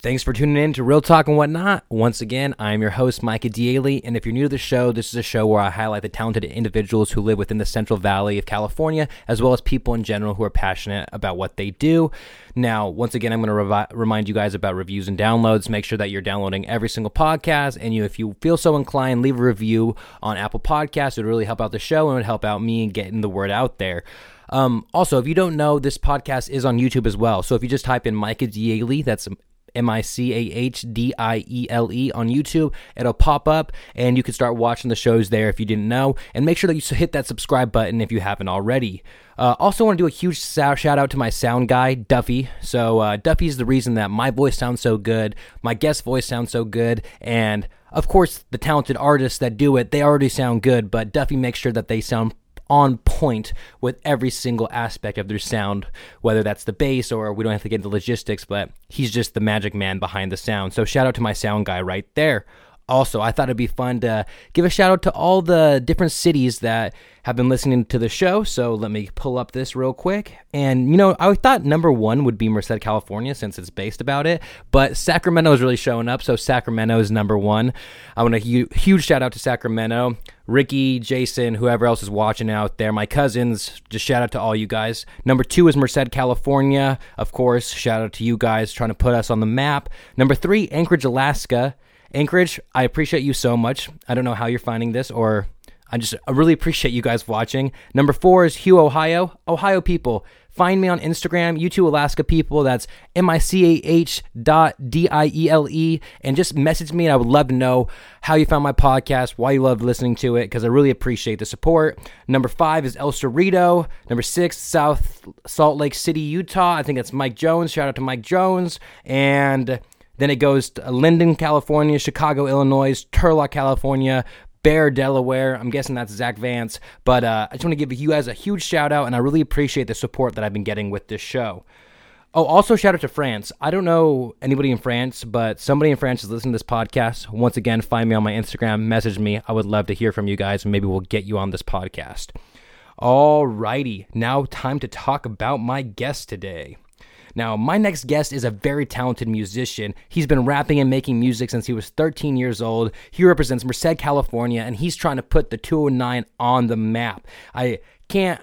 Thanks for tuning in to Real Talk and Whatnot. Once again, I'm your host, Micah Diele, and if you're new to the show, this is a show where I highlight the talented individuals who live within the Central Valley of California, as well as people in general who are passionate about what they do. Now, once again, I'm going to revi- remind you guys about reviews and downloads. Make sure that you're downloading every single podcast, and you, if you feel so inclined, leave a review on Apple Podcasts. It would really help out the show and would help out me in getting the word out there. Um, also, if you don't know, this podcast is on YouTube as well. So if you just type in Micah Diele, that's M I C A H D I E L E on YouTube. It'll pop up and you can start watching the shows there if you didn't know. And make sure that you hit that subscribe button if you haven't already. Uh, also, want to do a huge shout out to my sound guy, Duffy. So, uh, Duffy's the reason that my voice sounds so good, my guest voice sounds so good, and of course, the talented artists that do it, they already sound good, but Duffy makes sure that they sound on point with every single aspect of their sound, whether that's the bass or we don't have to get into logistics, but he's just the magic man behind the sound. So shout out to my sound guy right there. Also, I thought it'd be fun to give a shout out to all the different cities that have been listening to the show. So let me pull up this real quick. And, you know, I thought number one would be Merced, California, since it's based about it. But Sacramento is really showing up. So Sacramento is number one. I want a hu- huge shout out to Sacramento. Ricky, Jason, whoever else is watching out there, my cousins, just shout out to all you guys. Number two is Merced, California. Of course, shout out to you guys trying to put us on the map. Number three, Anchorage, Alaska. Anchorage, I appreciate you so much. I don't know how you're finding this, or I just I really appreciate you guys watching. Number four is Hugh, Ohio. Ohio people, find me on Instagram, you two Alaska people. That's M I C A H dot D I E L E, and just message me. And I would love to know how you found my podcast, why you love listening to it, because I really appreciate the support. Number five is El Cerrito. Number six, South Salt Lake City, Utah. I think that's Mike Jones. Shout out to Mike Jones. And then it goes to Linden, California, Chicago, Illinois, Turlock, California, Bear, Delaware. I'm guessing that's Zach Vance. But uh, I just want to give you guys a huge shout out, and I really appreciate the support that I've been getting with this show. Oh, also shout out to France. I don't know anybody in France, but somebody in France is listening to this podcast. Once again, find me on my Instagram, message me. I would love to hear from you guys, and maybe we'll get you on this podcast. Alrighty, now time to talk about my guest today. Now, my next guest is a very talented musician. He's been rapping and making music since he was 13 years old. He represents Merced, California, and he's trying to put the 209 on the map. I can't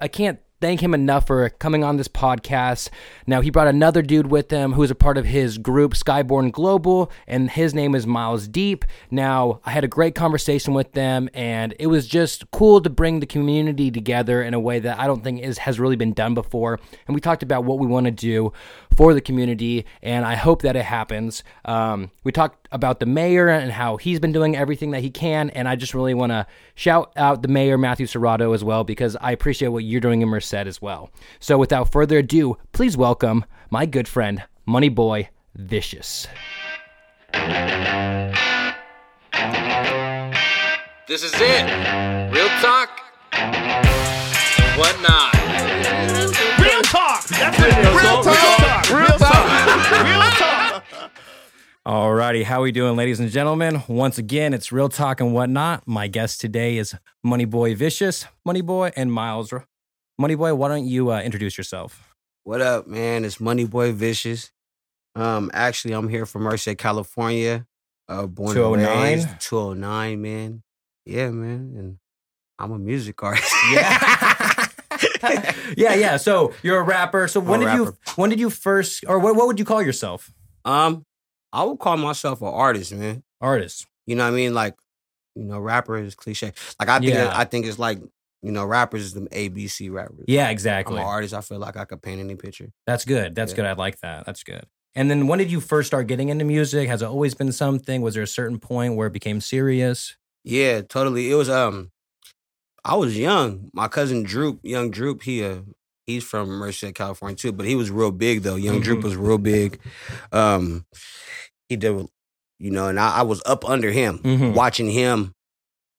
I can't thank him enough for coming on this podcast. Now, he brought another dude with him who is a part of his group, Skyborn Global, and his name is Miles Deep. Now, I had a great conversation with them, and it was just cool to bring the community together in a way that I don't think is, has really been done before. And we talked about what we want to do for the community, and I hope that it happens. Um, we talked about the mayor and how he's been doing everything that he can, and I just really want to shout out the mayor, Matthew Serratto, as well, because I appreciate what you're doing in Merced as well. So without further ado, please welcome my good friend, Money Boy Vicious. This is it. Real talk and whatnot. Real talk. That's it. Real Alrighty, how we doing, ladies and gentlemen? Once again, it's Real Talk and Whatnot. My guest today is Money Boy Vicious, Money Boy, and Miles. Money Boy, why don't you uh, introduce yourself? What up, man? It's Money Boy Vicious. Um, actually, I'm here from Merced, California. Uh, born 209? 209, man. Yeah, man. And I'm a music artist. Yeah. yeah, yeah. So you're a rapper. So when I'm a did you when did you first or what what would you call yourself? um, I would call myself an artist, man. Artist. You know what I mean? Like, you know, rapper is cliche. Like I think Yeah. I think it's like, you know, rappers is the ABC rappers. Yeah, I'm exactly. an artist. I feel like I could paint any picture. That's good. That's Yeah. good. I like that. That's good. And then when did you first start getting into music? Has it always been something? Was there a certain point where it became serious? Yeah, totally. It was um I was young. My cousin Droop, young Droop, he uh he's from Merced, California too, but he was real big though. Young Droop Mhm. was real big. Um he did you know, and I, I was up under him, Mhm. watching him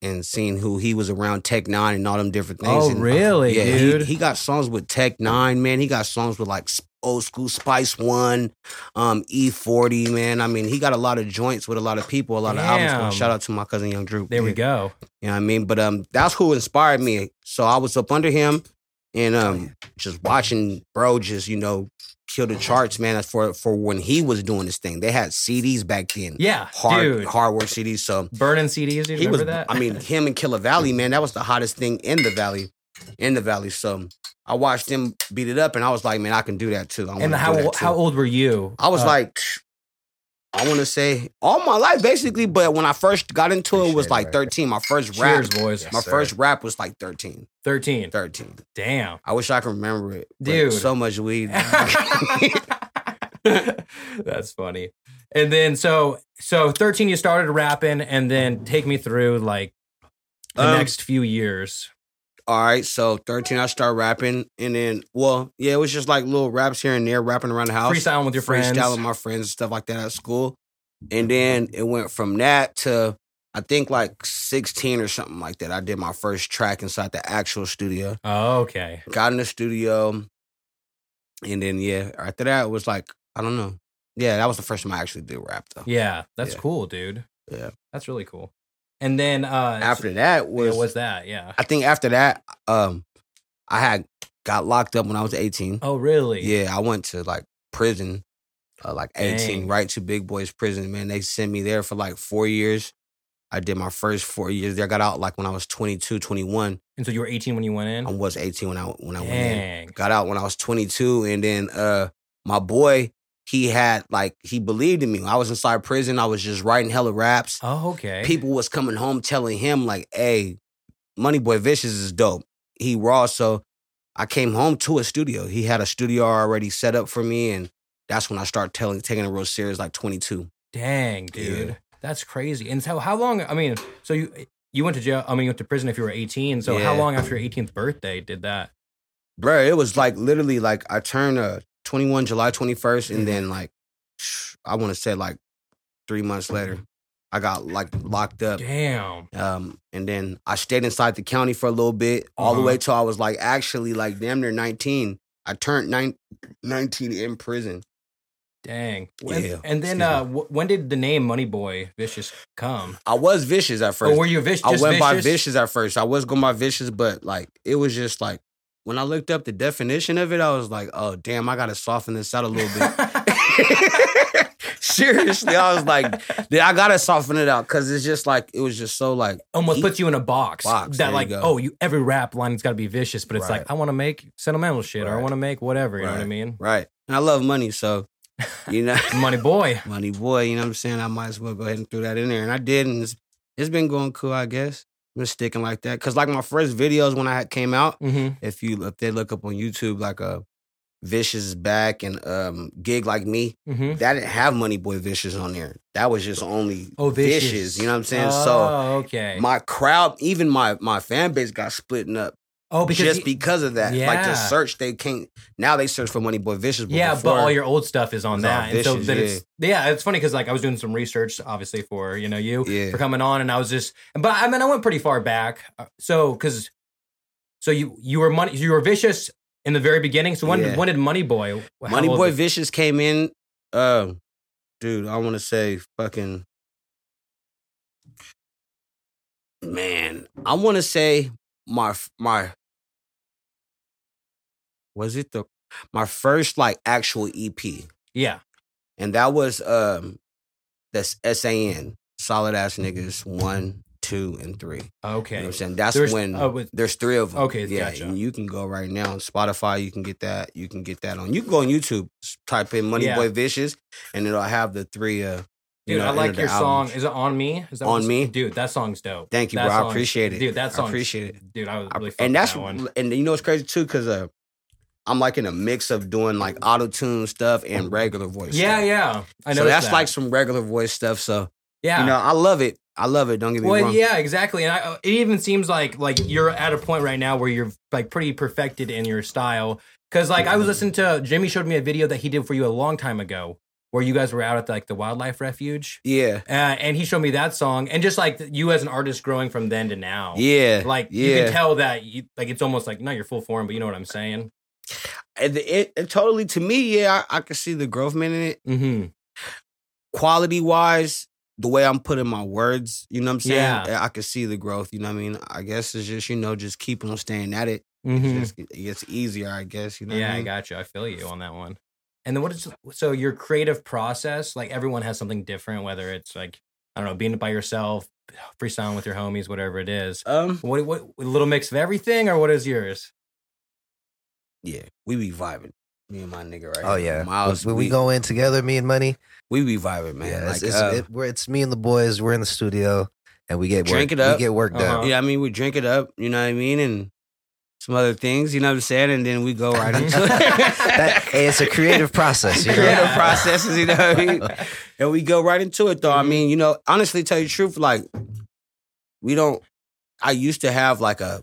and seeing who he was around Tech N9ne and all them different things. Oh, And, really, yeah, dude? He, he got songs with Tech N9ne, man. He got songs with like old school Spice One, um, E40, man. I mean, he got a lot of joints with a lot of people, a lot of albums. Damn. Shout out to my cousin Young Droop. There we go. You know what I mean? But um, that's who inspired me. So I was up under him and um, just watching bro just, you know, kill the charts, man. That's for for when he was doing this thing. They had CDs back then. Yeah, hard dude. hardware CDs. So Burning CDs. He remember was. that? I mean, him and Killer Valley, man. That was the hottest thing in the valley, in the valley. So I watched him beat it up, and I was like, man, I can do that too. I and how too. how old were you? I was Uh, like, I want to say all my life, basically. But when I first got into it, it was like 13. My first rap, cheers, boys. My sir. first rap was like 13. 13. 13. Damn. I wish I could remember it. Dude. So much weed. That's funny. And then so so 13 you started rapping and then take me through like the Um, next few years. All right. So 13, I started rapping. And then, well, yeah, it was just like little raps here and there, rapping around the house. Freestyling with your friends. Freestyling with my friends and stuff like that at school. And then it went from that to, I think like 16 or something like that. I did my first track inside the actual studio. Oh, okay. got in the studio, and then yeah, after that it was like I don't know. Yeah, that was the first time I actually did rap though. Yeah, that's Yeah. cool, dude. Yeah. That's really cool. And then uh After that was was, was that? Yeah. I think after that, um, I had got locked up when I was eighteen. Oh, really? Yeah, I went to like prison, uh, like eighteen, Dang. right to Big Boys Prison. Man, they sent me there for like four years. I did my first four years there. I got out like when I was 22, 21. And so you were 18 when you went in? I was eighteen when I when I went in. Dang. got out when I was 22, and then uh my boy he had like he believed in me. I was inside prison. I was just writing hella raps. Oh, okay. People was coming home telling him like, "Hey, Money Boy Vicious is dope. He raw." So I came home to a studio. He had a studio already set up for me, and that's when I started telling taking it real serious. Like 22. Dang, dude. Yeah. That's crazy. And so how long I mean, so you you went to jail I mean you went to prison if you were 18. So how long after your 18th birthday did that? Bruh, it was like literally like I turned uh 21 July 21st, Mm-hmm. and then like I want to say like three months later, I got like locked up. Damn. Um, and then I stayed inside the county for a little bit, all Uh-huh. the way till I was like actually like damn near 19. I turned nine, 19 in prison. Dang. When- Yeah, And then uh wh- when did the name Money Boy Vicious come? I was vicious at first. Or were you vicious? I went by vicious? vicious at first. I was going by vicious, but like it was just like when I looked up the definition of it, I was like, oh damn, I gotta soften this out a little bit. Seriously, I was like, yeah, I gotta soften it out because it's just like it was just so like Almost puts you in a box, Box, that there you like, oh, you every rap line's got to be vicious, but it's Right. like I want to make sentimental shit or I want to make whatever. You know what I mean? right. And I love money, so you know. Money Boy. money boy, you know what I'm saying? I might as well go ahead and throw that in there. And I did, and it's, it's been going cool, I guess. Been sticking like that. Cause like my first videos when I had came out, Mm-hmm. if you if they look up on YouTube, like a Vicious back and um gig like me, Mm-hmm. that didn't have Money Boy Vicious on there. That was just only Oh, vicious. Vicious, you know what I'm saying? Oh, so okay. my crowd, even my my fan base got splitting up oh, because just you- because of that. Like Yeah. to search, they can't now they search for Money Boy Vicious. But yeah, but all your old stuff is on that, and so vicious, that it's yeah, it's funny because like I was doing some research, obviously for you know you Yeah. for coming on, and I was just, but I mean I went pretty far back, uh, so because so you you were money you were vicious in the very beginning. So when Yeah. when did Money Boy Money Boy Vicious came in. Um, dude, I want to say fucking man. I want to say my my was it the my first like actual EP, Yeah, and that was um that's SAN Solid Ass Niggas one, two, and three. You know okay, what I'm saying? That's There's- when oh, with- there's three of them. Okay, yeah, gotcha. and you can go right now on Spotify. You can get that. You can get that on. You can go on YouTube, type in Money Yeah. Boy Vicious, and it'll have the three. Uh, you dude, know, I like your song. albums. Is it on me? Is that On Me? dude? That song's dope. Thank you, That bro. I appreciate it. dude. That I song, appreciate it. dude. I was I- really and that's that one. and you know what's crazy too, because uh, I'm like in a mix of doing like auto tune stuff and regular voice. Yeah, stuff. yeah. I know so that's that. like some regular voice stuff. So yeah. you know, I love it. I love it. Don't get me Well, wrong. yeah, exactly. And I, uh, it even seems like like you're at a point right now where you're like pretty perfected in your style. Because like I was listening to Jimmy showed me a video that he did for you a long time ago, where you guys were out at like the wildlife refuge, Yeah. uh, and he showed me that song, and just like you as an artist growing from then to now, Yeah. like yeah. you can tell that you, like it's almost like not your full form, but you know what I'm saying. And the- it, it totally to me, yeah, I, I can see the growth man in it. Mm-hmm. quality wise, the way I'm putting my words, you know what I'm saying? Yeah. I can see the growth, you know what I mean? I guess it's just, you know, just keeping on staying at it. Mm-hmm. It's, just, it gets easier, I guess, you know yeah, what I I got you. I feel you on that one. And then what is so your creative process? Like everyone has something different, whether it's like I don't know, being by yourself, freestyling with your homies, whatever it is. Um, What what a little mix of everything, or what is yours? Yeah, we be vibing. Me and my nigga right Oh here, yeah, Miles. when we, go in together, me and Money, we be vibing, man. yeah, like, it's, it's, uh, it, it's me and the boys. We're in the studio and we get Drink work, it up. We get work done. Uh-huh. yeah, I mean, we drink it up. You know what I mean, and some other things. You know what I'm saying, and then we go right into it. That, it's a creative process. You know? creative processes, you know what I mean? And we go right into it though. I Mhm. mean, you know, honestly tell you the truth, like we don't I used to have like a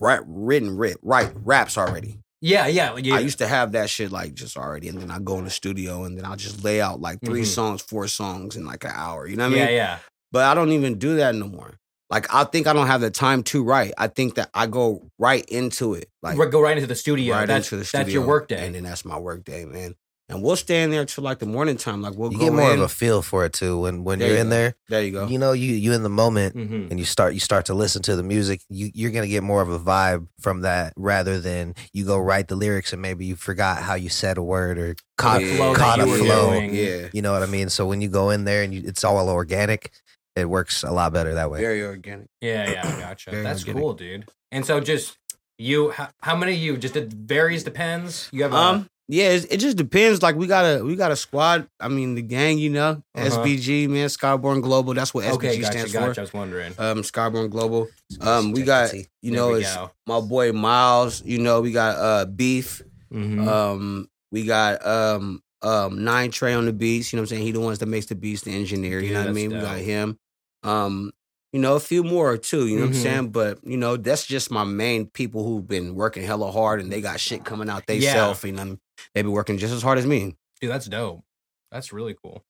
rap, written rip, right raps already. Yeah, yeah, yeah. I used to have that shit like just already, and then I go in the studio and then I'll just lay out like 3 Mhm. songs, four songs in like an hour. You know what I yeah, mean? yeah. Yeah. But I don't even do that no more. Like I think I don't have the time to write. I think that I go right into it. Like go right into the studio. right that's into the studio. that's your work day. And then that's my work day, man. And we'll stand there till like the morning time. Like we'll You go get more in. of a feel for it too when when There you're you in go. there. there you go. You know, you you in the moment Mhm. and you start you start to listen to the music. You you're gonna get more of a vibe from that rather than you go write the lyrics and maybe you forgot how you said a word or caught The flow caught a flow. doing. Yeah. You know what I mean? So when you go in there and you, it's all organic, it works a lot better that way. Very organic. Yeah, yeah, gotcha. Very That's organic. cool, dude. And so just you, how, how many of you? Just it varies, depends. You have a, Um, yeah, it's, it just depends. Like we got a we got a squad. I mean, the gang, you know, Uh-huh. SBG, man, Skyborn Global. That's what SBG okay, gotcha, stands gotcha. I was wondering. Um, Skyborn Global. Um, we got you know it's go. my boy Miles. You know, we got uh Beef. Mhm. Um, we got um um Nine Trey on the beats. You know what I'm saying? He the ones that makes the beats, the engineer. Dude, you know what I that's mean? We got him. Um, you know, a few more too. You know Mhm. what I'm saying? But you know, that's just my main people who've been working hella hard and they got shit coming out they Yeah. self. You know, they be working just as hard as me. Dude, that's dope. That's really cool.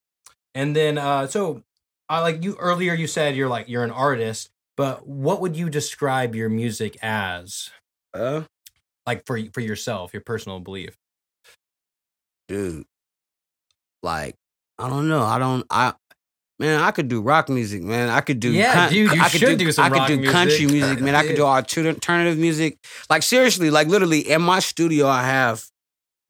And then, uh, so, I like you earlier. You said you're like you're an artist, but what would you describe your music as? Uh, Like for for yourself, your personal belief. dude, like I don't know. I don't. I man, I could do rock music, man. I could do Yeah, dude, you I could should do some I could do country music. music, man. I could do alternative music. Like seriously, like literally in my studio, I have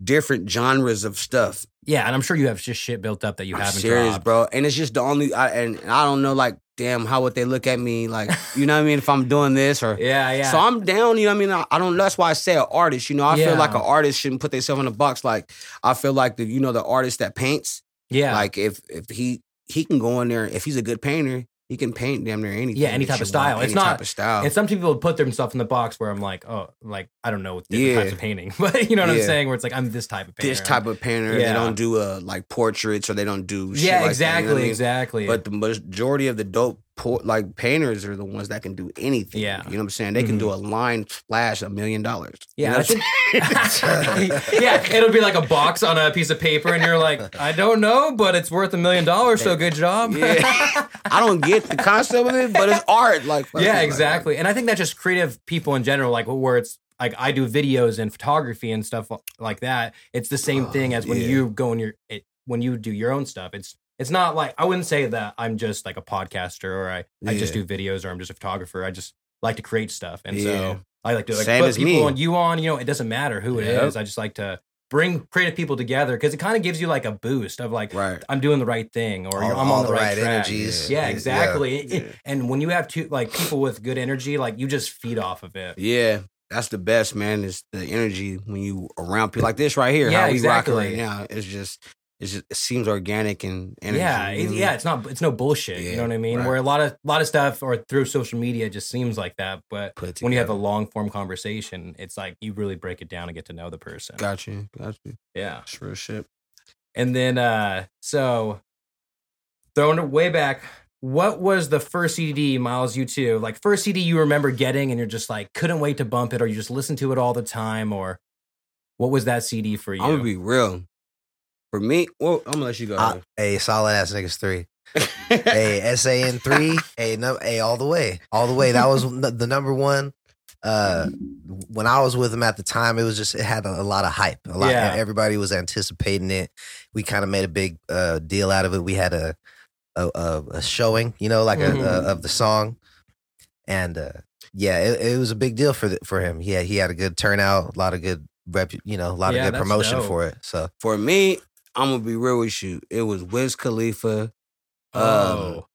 different genres of stuff. Yeah, and I'm sure you have just shit built up that you I'm haven't serious, dropped. bro. And it's just the only. I, and I don't know, like, damn, how would they look at me? Like, you know what I mean? If I'm doing this or. Yeah, yeah. So I'm down, you know what I mean? I, I don't that's why I say an artist. You know, I Yeah. feel like an artist shouldn't put themselves in a box. Like I feel like the you know, the artist that paints, yeah, like if if he he can go in there, if he's a good painter, he can paint damn near anything. Yeah, any type of you want, style. It's any not- type of style. And some people put themselves in the box where I'm like, oh, like I don't know different Yeah. types of painting, but you know what I'm saying? Where it's like I'm this type of painter. this type of painter, Yeah. they don't do uh like portraits or they don't do shit yeah, like exactly, that, you know I mean? exactly. But the majority of the dope por- like painters are the ones that can do anything. Yeah. You know what I'm saying? They can do mm-hmm. a line splash a million dollars. You yeah, know I what I'm think. yeah, it'll be like a box on a piece of paper, and you're like, I don't know, but it's worth a million dollars, so good job. Yeah. I don't get the concept of it, but it's art. Like yeah, like, exactly. And I think that just creative people in general, like where it's like I do videos and photography and stuff like that. It's the same thing ah, as when yeah. you go in your it, when you do your own stuff. It's it's not like I wouldn't say that I'm just like a podcaster or I I just do videos or I'm just a photographer. I just like to create stuff, and Yeah. so I like to like Same put people me. on you on. You know, it doesn't matter who it is. Yep. I just like to bring creative people together because it kind of gives you like a boost of like Right. I'm doing the right thing or All, I'm all on the, right, track. energies. Yeah, exactly. It- it- and when you have two like people with good energy, like you just feed off of it. Yeah. That's the best, man. Is the energy when you around people like this right here. Yeah, how we exactly. rocking right now. It's just, just, it seems organic and energy. yeah, you know it- what I mean? yeah. It's not. It's no bullshit. you know what I mean? right. Where a lot of a lot of stuff or through social media just seems like that, but when you have a long form conversation, it's like you really break it down and get to know the person. got you, got you. Yeah. That's real shit. And then, uh so throwing it way back, what was the first CD, Miles, you two? Like first CD you remember getting and you're just like couldn't wait to bump it, or you just listen to it all the time, or what was that CD for you? I'm gonna be real. For me, well, I'm gonna let you go. Uh, hey, solid ass niggas three. hey, SAN three. Hey, no, hey, all the way, all the way. That was the number one. Uh, when I was with him at the time, it was just it had a, a lot of hype. A lot. Yeah. Everybody was anticipating it. We kind of made a big uh, deal out of it. We had a a, a, a showing, you know, like Mhm. a, a, of the song, and uh, yeah, it, it was a big deal for the, for him. He had, he had a good turnout, a lot of good rep, you know, a lot Yeah, of good promotion dope. for it. So For me, I'm gonna be real with you. It was Wiz Khalifa. Um, Oh,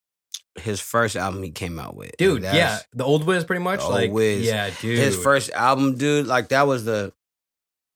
his first album he came out with, dude, yeah, the old Wiz, pretty much. Old like, Wiz. yeah, dude. his first album, dude. Like that was the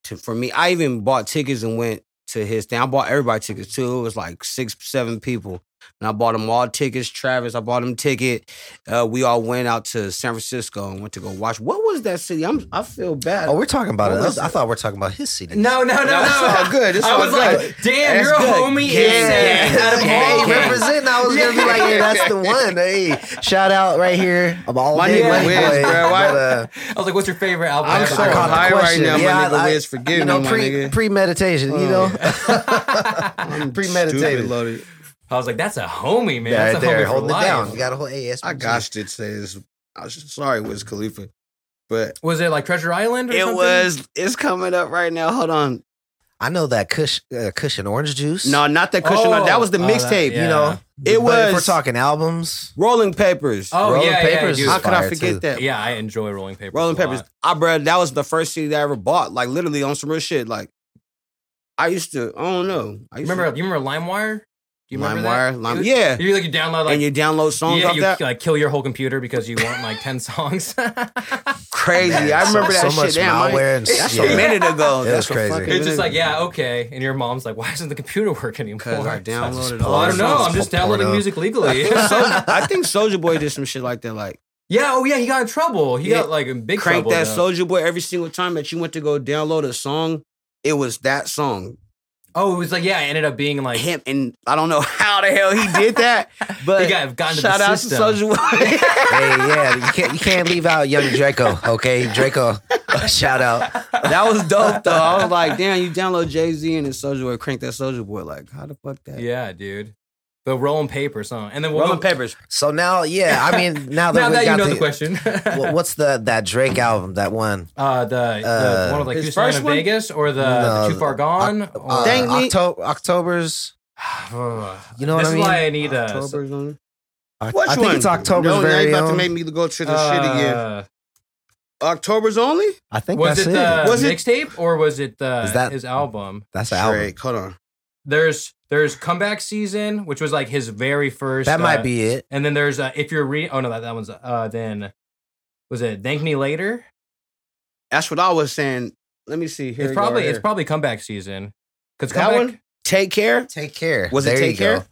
to, for me. I even bought tickets and went to his thing. I bought everybody tickets too. It was like six, seven people, and I bought them all tickets. Travis, I bought him ticket. Uh, we all went out to San Francisco and went to go watch. What was that city? I'm. I feel bad. Oh, we're talking about What it. was I thought we are talking about his city. No, no, no, no. No, it's all good. It's I all was good. like, damn, It's you're a homie Yeah, insane. Out of all Hey, representing. I was gonna be like, hey, that's the one. Hey, shout out right here. I'm all My nigga Money Wiz, Boy, bro. Why- but, uh, I was like, what's your favorite album? I'm so I high right question. now, my Yeah, nigga I- Wiz. Forgive you know, me, my pre nigga. premeditation. You know, I'm premeditated. Stupid loaded. I was like, that's a homie, man. right that's a there, homie for holding it life. down. You got a whole AS. I got to say this. I was sorry, Wiz Khalifa, but Was it like Treasure Island? Or it something? was. It's coming up right now. Hold on. I know that Kush, uh, Kush and Orange Juice. No, not that cushion. Oh, that was the oh, mixtape. yeah. you know, It but was- If we're talking albums, Rolling Papers. Oh Rolling yeah, Papers yeah, is How could I forget too. that? Yeah, I enjoy Rolling Papers. Rolling a Papers. lot. I bro, that was the first CD that I ever bought. Like literally on some real shit. Like I used to. I don't know. I You used remember? You remember LimeWire? Do you remember LimeWire? that? Lime- was- yeah. You like you download like and you download songs yeah, off you that. like kill your whole computer because you want like ten songs. Crazy. Man, I remember so, that so shit. much Damn, I- malware and that's yeah. a minute ago. It that's crazy. A fucking it's just like yeah, okay, and your mom's like, why doesn't the computer work anymore? Because I downloaded Well, all I don't know. I'm just downloading Porno. music legally. I think Soulja Boy did some shit like that. Like yeah. Oh yeah, he got in trouble. He Yeah. got like in big crank trouble. that. Soulja Boy every single time that you went to go download a song. It was that song. Oh, it was like yeah. It ended up being like Him and I don't know how the hell he did that, but He got- got shout out system. to Soulja Boy. hey, yeah, you can't you can't leave out young Draco. Okay, Draco, shout out. that was dope though. I was like, damn, you download Jay Z and then Soulja Boy, crank that Soulja Boy. Like, how the fuck that? yeah, dude. The rolling papers, huh? And then we'll Rolling go, papers. So now, yeah, I mean, now that Now we that you know the, the question, what's the that Drake album? That one? uh, the, the Uh, one of like his Houston first in one? Vegas or the, No, the Too Far Gone? Oc- or, uh, Thank me. Octo- October's. You know what this I mean? is why I need a. October's on. I, Which I think one? it's October's no, now very you about own. to make me go to the shit again. uh, October's only. I think Was that's it it. the Was it- mixtape or was it the Is that- his album? That's the album. Drake, hold on. There's there's comeback season, which was like his very first. That uh, might be it. And then there's uh, if you're re. Oh no, that that one's uh then. Was it Thank Me Later? That's what I was saying. Let me see. Here it's we go, probably right it's here. probably comeback season. Because That comeback, one? Take care. Take care. Was it Take care? go.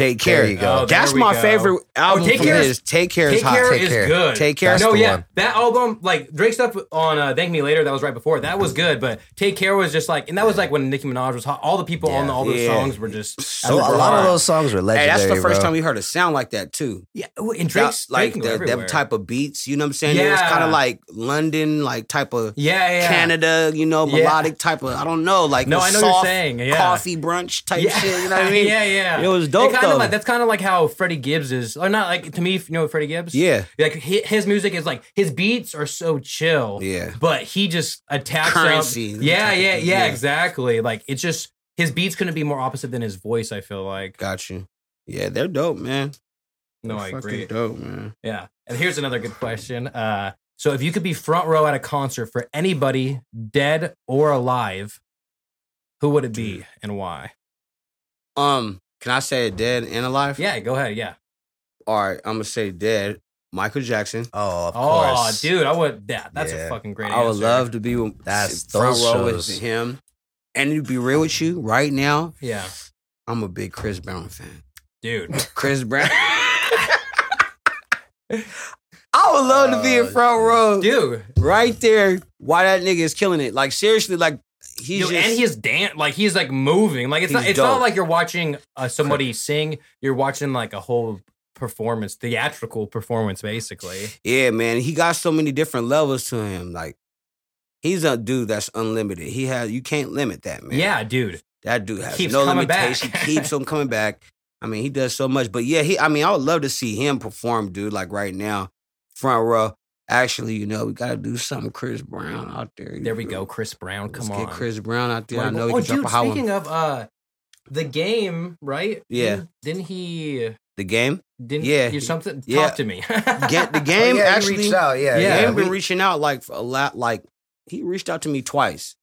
Care? Take care. There you go. Oh, That's my go. favorite album Take from Care is- his. Take care is Take hot. Care Take is Care. good. Take Care. That's no, the yeah, one. that album, like Drake stuff on uh, "Thank Me Later," that was right before. That was good, but "Take Care" was just like, and that was like when Nicki Minaj was hot. All the people on Yeah. all those Yeah. songs were just So a lot of those songs were Hey, that's the first bro. time we heard a sound like that too. Yeah, well, and That- Drake's like Drake can go the, them type of beats. You know what I'm saying? Yeah. It was kind of like London, like type of Yeah, yeah. Canada. You know, Yeah. melodic type of. I don't know, like No, I know what you're saying, yeah. coffee brunch type yeah. shit. You know what I mean? yeah, yeah. It was dope kind of like that's kind of like how Freddie Gibbs is, or not like to me. You know Freddie Gibbs? Yeah, Like hi- his music is like his beats are so chill. yeah. but he just attacks Currency. Up. Yeah, yeah, yeah, Yeah. exactly. Like it's just his beats couldn't be more opposite than his voice. I feel like. Got you. Yeah, they're dope, man. No, They're I agree. Dope, man. Yeah, and here's another good question. Uh, so if you could be front row at a concert for anybody, dead or alive, who would it be and why? Um, can I say dead and alive? Yeah, go ahead. Yeah. All right, I'm gonna say dead. Michael Jackson. Oh, of Oh, course. dude, I would. Yeah, that's a fucking great. I would answer. love to be with That's front those row shows. with him. And to be real with you, right now, Yeah, I'm a big Chris Brown fan. dude. Chris Brown. I would love to be in Oh, front row, Dude, right there. Why that nigga is killing it? Like seriously, like he's Dude, just and he's dan- like he's like moving. Like it's not it's not like you're watching uh, somebody sing. You're watching like a whole performance, theatrical performance, basically. yeah, man. He got so many different levels to him. Like he's a dude that's unlimited. He has you can't limit that man. Yeah, dude. That dude has Keeps no limitation. keeps on coming back. I mean, he does so much. But yeah, he. I mean, I would love to see him perform, dude. Like right now, front row. Actually, you know, we gotta do something. Chris Brown out there. There we feel go, Chris Brown. Let's Come get on, Chris Brown out there. I know go- he oh, can drop dude, a speaking of uh, the game, right? Yeah. Didn't, didn't he? The game, Didn't Yeah, you something? yeah. Talk to me. get the Oh, game. yeah, actually, reached out. Yeah, Yeah, yeah, yeah. game been we- reaching out like a lot. Like he reached out to me twice.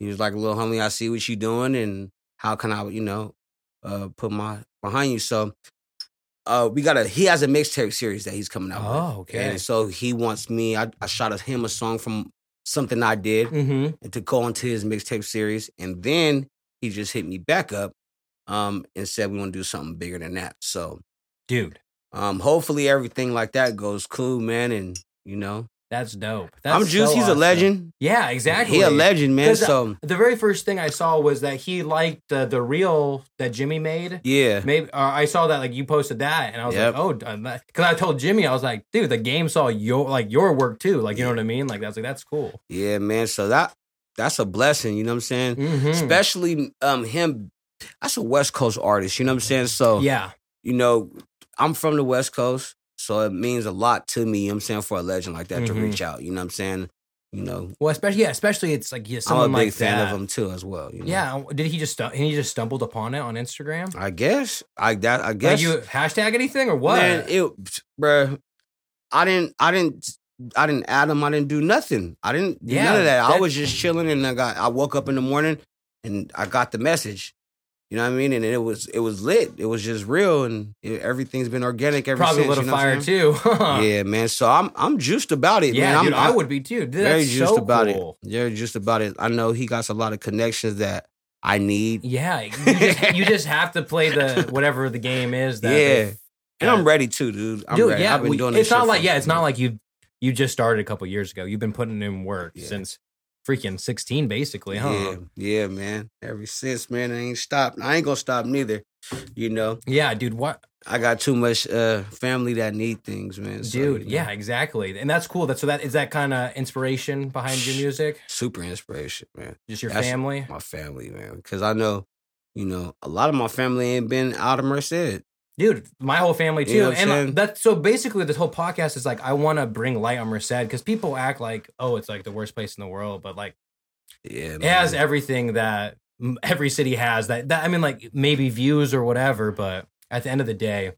He was like, "Little homie, I see what you're doing, and how can I, you know, uh, put my behind you?" So, uh, we got a he has a mixtape series that he's coming out. Oh, with. okay. And so he wants me. I, I shot him a song from something I did Mm-hmm. and to go into his mixtape series, and then he just hit me back up, um, and said we want to do something bigger than that. So, Dude, um, hopefully everything like that goes cool, man, and you know, that's dope. That's I'm Juice. so he's a legend. Yeah, exactly. He a legend, man. uh, So The very first thing I saw was that he liked the the reel that Jimmy made. yeah, Maybe uh, I saw that like you posted that, and I was Yep. like, oh, because I told Jimmy, I was like, dude, the game saw your like your work too, like you know what I mean? Like that's like that's cool. yeah, man. So that that's a blessing. You know what I'm saying? Mhm. Especially um him. That's a West Coast artist. You know what I'm saying? So Yeah, you know, I'm from the West Coast, so it means a lot to me. You know what I'm saying for a legend like that to Mhm. reach out. You know what I'm saying? You know, well, especially yeah, especially it's like yeah, I'm a big like fan that. of him too, as well. You know? Yeah, did he just stu- he just stumbled upon it on Instagram? I guess. I that I Like guess. you hashtag anything or what? Man, it, bruh, I didn't, I didn't, I didn't add him. I didn't do nothing. I didn't do Yeah, none of that. I was just chilling, and I got, I woke up in the morning, and I got the message. You know what I mean? And it was, it was lit. It was just real, and it, everything's been organic ever Probably a since. little you know fire too. Yeah, man. So I'm, I'm juiced about it, yeah, man. dude, I'm, I would be too. Dude, very juiced so about cool. it. Very juiced about it. I know he got a lot of connections that I need, Yeah, you just, you just have to play the whatever the game is. That Yeah. and I'm ready too, dude. I'm dude. ready. Yeah, I've been we- doing this it's not shit like yeah, it's not like you you just started a couple years ago. You've been putting in work Yeah. since freaking sixteen, basically, huh? Yeah, yeah, man. Ever since, man, I ain't stopped. I ain't gonna stop neither. You know, Yeah, dude. What, I got too much uh family that need things, man. So, dude? you know, Yeah, exactly. And that's cool. That so that is that kind of inspiration behind your music. super inspiration, man. Just your That's- family. My family, man, because I know, you know, a lot of my family ain't been out of Merced. Dude, my whole family too. You know and saying? that's so basically this whole podcast is like I want to bring light on Merced because people act like, oh, it's like the worst place in the world, but like Yeah, it has everything that every city has. That that I mean, like maybe views or whatever, but at the end of the day,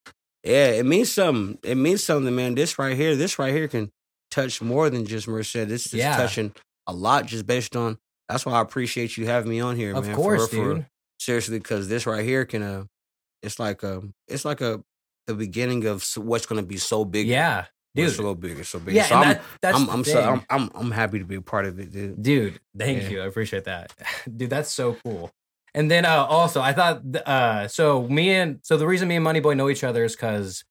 yeah, it means something. It means something, man. This right here, this right here can touch more than just Merced. This is Yeah. touching a lot just based on. That's why I appreciate you having me on here, of man. course, for, real, for dude. seriously because this right here can uh it's like a it's like a the beginning of what's going to be so big Yeah, dude. so bigger so big Yeah, so i'm that, that's I'm I'm, so. I'm I'm I'm happy to be a part of it dude dude thank Yeah. you i appreciate that dude that's so cool and then uh also i thought uh so me and so the reason me and moneyboy know each other is because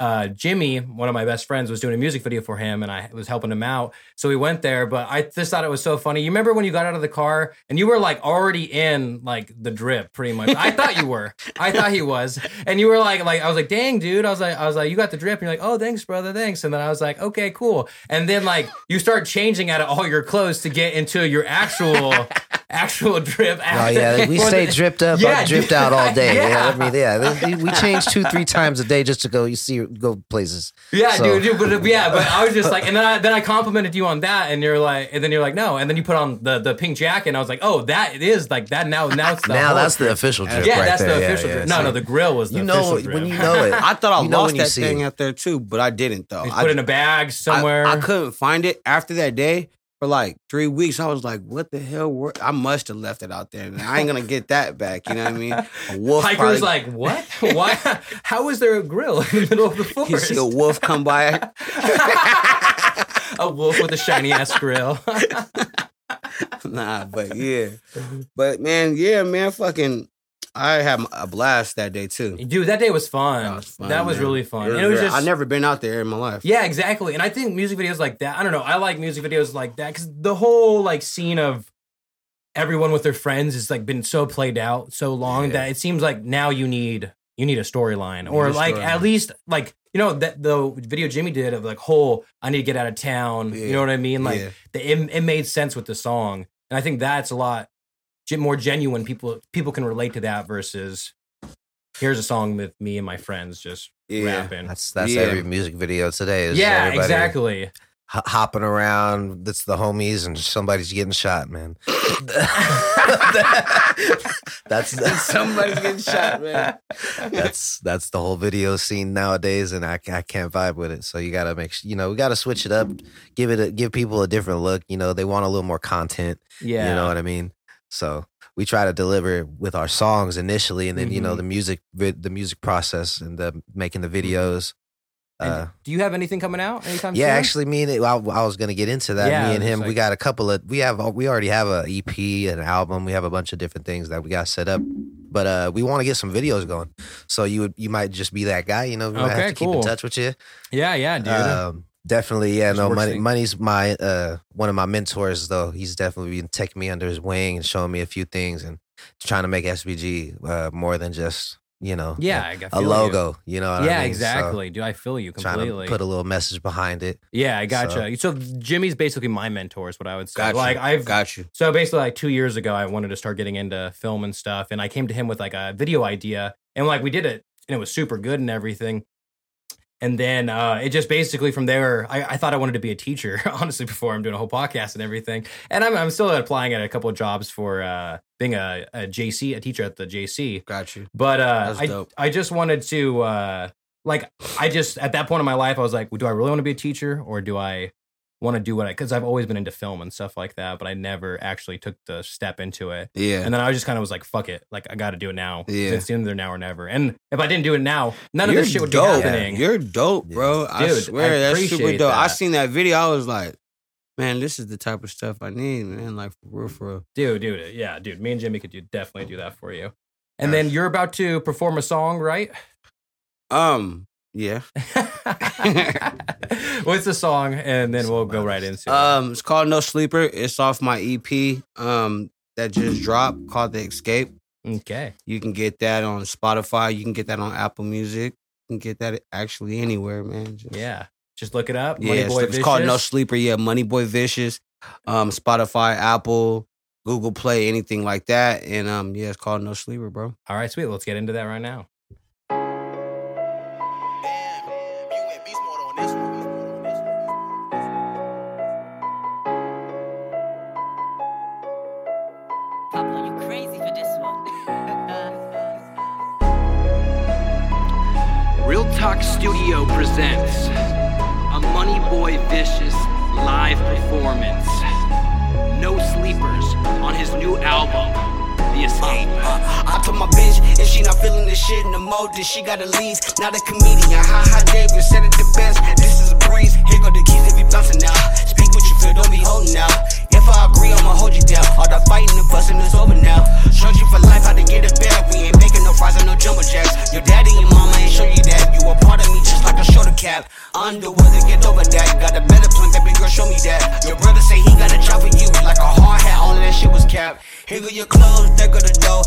uh jimmy one of my best friends was doing a music video for him and i was helping him out. So we went there but i just thought it was so funny. You remember when you got out of the car and you were like already in like the drip pretty much? I thought you were. I thought he was. And you were like like i was like dang dude. I was like i was like you got the drip. And you're like oh thanks brother. Thanks. And then i was like okay cool. And then like you start changing out of all your clothes to get into your actual actual drip Oh yeah, we stay dripped up, Yeah, uh, dripped out all day. Yeah. Yeah, I mean, yeah, we- we change two, three times a day just to go. You see, go places. Yeah, So- dude, dude, but yeah, but I was just like, and then I then I complimented you on that, and you're like, and then you're like, no, and then you put on the the pink jacket, and I was like, oh, that it is like that now. Now it's the now that's the official drip. yeah, right that's there. the official yeah, drip. No, so- no, the grill was the You know official when drip. you know it. i thought i You lost that thing it. out there too but i didn't though You I, put it in a bag I- somewhere. I, couldn't find it after that day for like three weeks i was like what the hell i must have left it out there and i ain't gonna get that back you know what i mean a wolf Hiker's probably- like, what? Why? How is there a grill in the middle of the forest? you see a wolf come by a wolf with a shiny ass grill. nah, but yeah. But man, yeah, man, fucking I had a blast that day too. Dude, that day was fun. That was fun, That was really fun. It was just I've never been out there in my life. Yeah, exactly. And I think music videos like that, I don't know, I like music videos like that because the whole like scene of everyone with their friends has like been so played out so long Yeah. that it seems like now you need you need a storyline or like storyline. at least like you know that the video Jimmy did of like whole I need to get out of town. You know what I mean? Like Yeah. the, it, it made sense with the song, and I think that's a lot more genuine. People people can relate to that versus here's a song with me and my friends just Yeah. rapping. That's that's Yeah. every music video today. Is yeah, exactly. ho- hopping around. That's the homies, and somebody's getting shot, man. that's that's Somebody's getting shot, man. that's that's the whole video scene nowadays, and I, I can't vibe with it. So you gotta make sure you know we gotta switch it up, give it a, give people a different look. You know they want a little more content. Yeah. You know what I mean? So we try to deliver with our songs initially, and then you know Mhm. the music, the music process, and the making the videos. And Uh, do you have anything coming out anytime yeah, soon? actually, me and it, I, I was gonna get into that. Yeah, me and him, like- we got a couple of we have we already have a EP, an album. We have a bunch of different things that we got set up. But uh, we want to get some videos going. So you would you might just be that guy. You know, we might Okay, have to keep in touch with you. Yeah, yeah, dude. Um, definitely, yeah. No, money, money's my uh one of my mentors though. He's definitely been taking me under his wing and showing me a few things and trying to make SBG uh, more than just you know yeah, a, logo. You, know, what Yeah, I mean? So, exactly. Do I feel you trying completely? to put a little message behind it. yeah, I gotcha. So, Jimmy's basically my mentor, is what I would say. Got Like you. I've got you. So basically, like two years ago, I wanted to start getting into film and stuff, and I came to him with like a video idea, and like we did it, and it was super good and everything. And then uh, it just basically from there, I, I thought I wanted to be a teacher, honestly, before I'm doing a whole podcast and everything. And I'm, I'm still applying at a couple of jobs for uh, being a, a JC, a teacher at the JC. Got you. But uh, I. I just wanted to uh, like I just at that point in my life I was like, do I really want to be a teacher or do I want to do what I? Because I've always been into film and stuff like that, but I never actually took the step into it. Yeah. And then I just kind of was like, fuck it, like I got to do it now. Yeah. it's either now or never. And if I didn't do it now, none You're of this shit would dope. be happening. You're dope, bro. I Dude, swear I that's super appreciate dope. I seen that video. I was like, man, this is the type of stuff I need, man. Like for real, for real. dude, dude, yeah, dude. Me and Jimmy could do definitely do that for you. And then you're about to perform a song, right? Um, yeah. What's the song? And then we'll go right into it. Um, it's called No Sleeper. It's off my EP. Um, that just dropped called The Escape. Okay. You can get that on Spotify. You can get that on Apple Music. You can get that actually anywhere, man. Just- Yeah. Just look it up. Yeah, Money it's, Boy it's called No Sleeper. Yeah, Money Boy Vicious, um, Spotify, Apple, Google Play, anything like that. And um, yeah, it's called No Sleeper, bro. All right, sweet. Let's get into that right now. Talk Studio presents a Money Boy Vicious live performance. No sleepers on his new album, The Escape. Uh, uh, I told my bitch, if she not feeling this shit no more, then she gotta leave. Not a comedian, ha ha David said it the best. This is a breeze. Here go the keys if you bouncing now. Speak what you feel, don't be holding out. I agree, I'ma hold you down. All the fighting and fussing is over now. Showed you for life how to get it back. We ain't making no fries and no jumbo jacks. Your daddy and mama ain't show you that. You a part of me just like a shoulder cap. Underweather, get over that. Got a better plan, baby girl, show me that. Your brother say he got a job for you, like a hard hat. All of that shit was capped. Here go your clothes, there go the dough.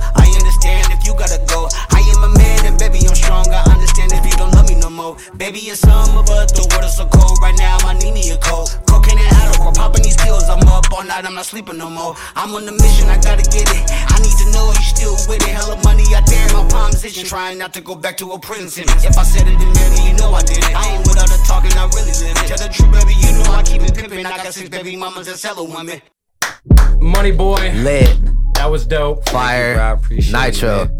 Not sleeping no more. I'm on the mission, I gotta get it. I need to know you still with it. Hella money out there, my palms itching. Trying not to go back to a prison sentence. If I said it, then maybe you know I did it. I ain't without the talking, I really live it. Tell the truth, baby, you know I keep it pimping. I got six baby mamas and cello women. Money Boy. Lit, That was dope. fire, I appreciate nitro. it.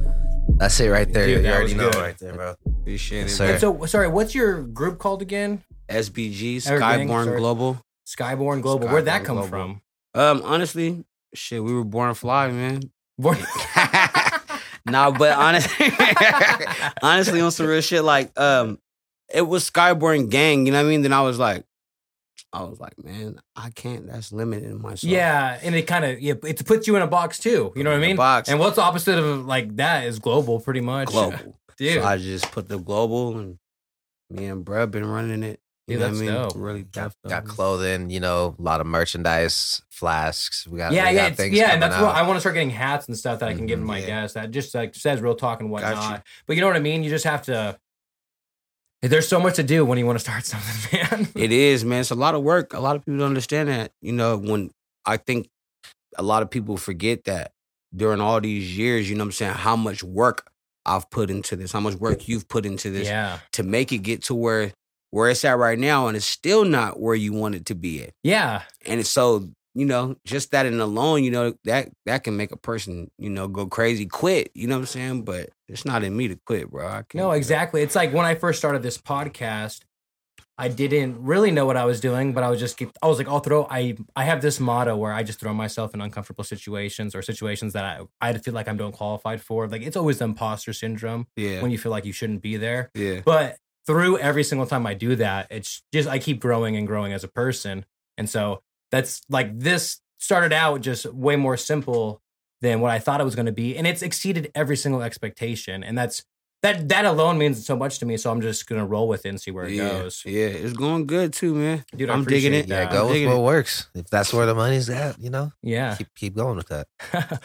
That's it right there. Dude, you that already was know good. right there, bro. Appreciate it. Yes, bro. sir. So, sorry, what's your group called again? SBG, Eric Gang, Skyborn. Global. Skyborn Global. Where'd that come Global. from? Um, honestly, shit, we were born fly, man. Born- nah, but honestly, honestly, on some real shit, like, um, it was Skyborn Gang. You know what I mean? Then I was like, I was like, man, I can't. That's limiting myself. yeah, and it kind of yeah, it puts you in a box too. You know what I mean? box. And what's the opposite of like that is global, pretty much. global. dude. So I just put the global, and me and bruh been running it. You Dude, know that's I mean? dope. Really Got, got clothing, you know, a lot of merchandise, flasks. We got yeah, we yeah, got things yeah, and that's what. I want to start getting hats and stuff that I can give to Mhm, my yeah. guests. That just like says real talk and whatnot. you. But you know what I mean? You just have to. There's so much to do when you want to start something, man. It is, man. It's a lot of work. A lot of people don't understand that. You know, when I think a lot of people forget that during all these years, you know what I'm saying, how much work I've put into this, how much work you've put into this yeah, to make it get to where where it's at right now and it's still not where you want it to be at. yeah, And it's so, you know, just that and alone, you know, that that can make a person, you know, go crazy, quit. You know what I'm saying? But it's not in me to quit, bro. I can't no, exactly. It's like when I first started this podcast. I didn't really know what I was doing, but I was just keep, I was like, I'll throw. I I have this motto where I just throw myself in uncomfortable situations or situations that I I feel like I'm don't qualified for. Like it's always the imposter syndrome Yeah. when you feel like you shouldn't be there. yeah. But through every single time I do that, it's just I keep growing and growing as a person. And so that's like this started out just way more simple than what I thought it was going to be, and it's exceeded every single expectation. And that's that that alone means so much to me. So I'm just gonna roll with it and see where it yeah. goes. Yeah. It's going good too, man. Dude, I I'm digging it. that. Yeah, go I'm with what it. works. If that's where the money's at, you know, Yeah, keep keep going with that.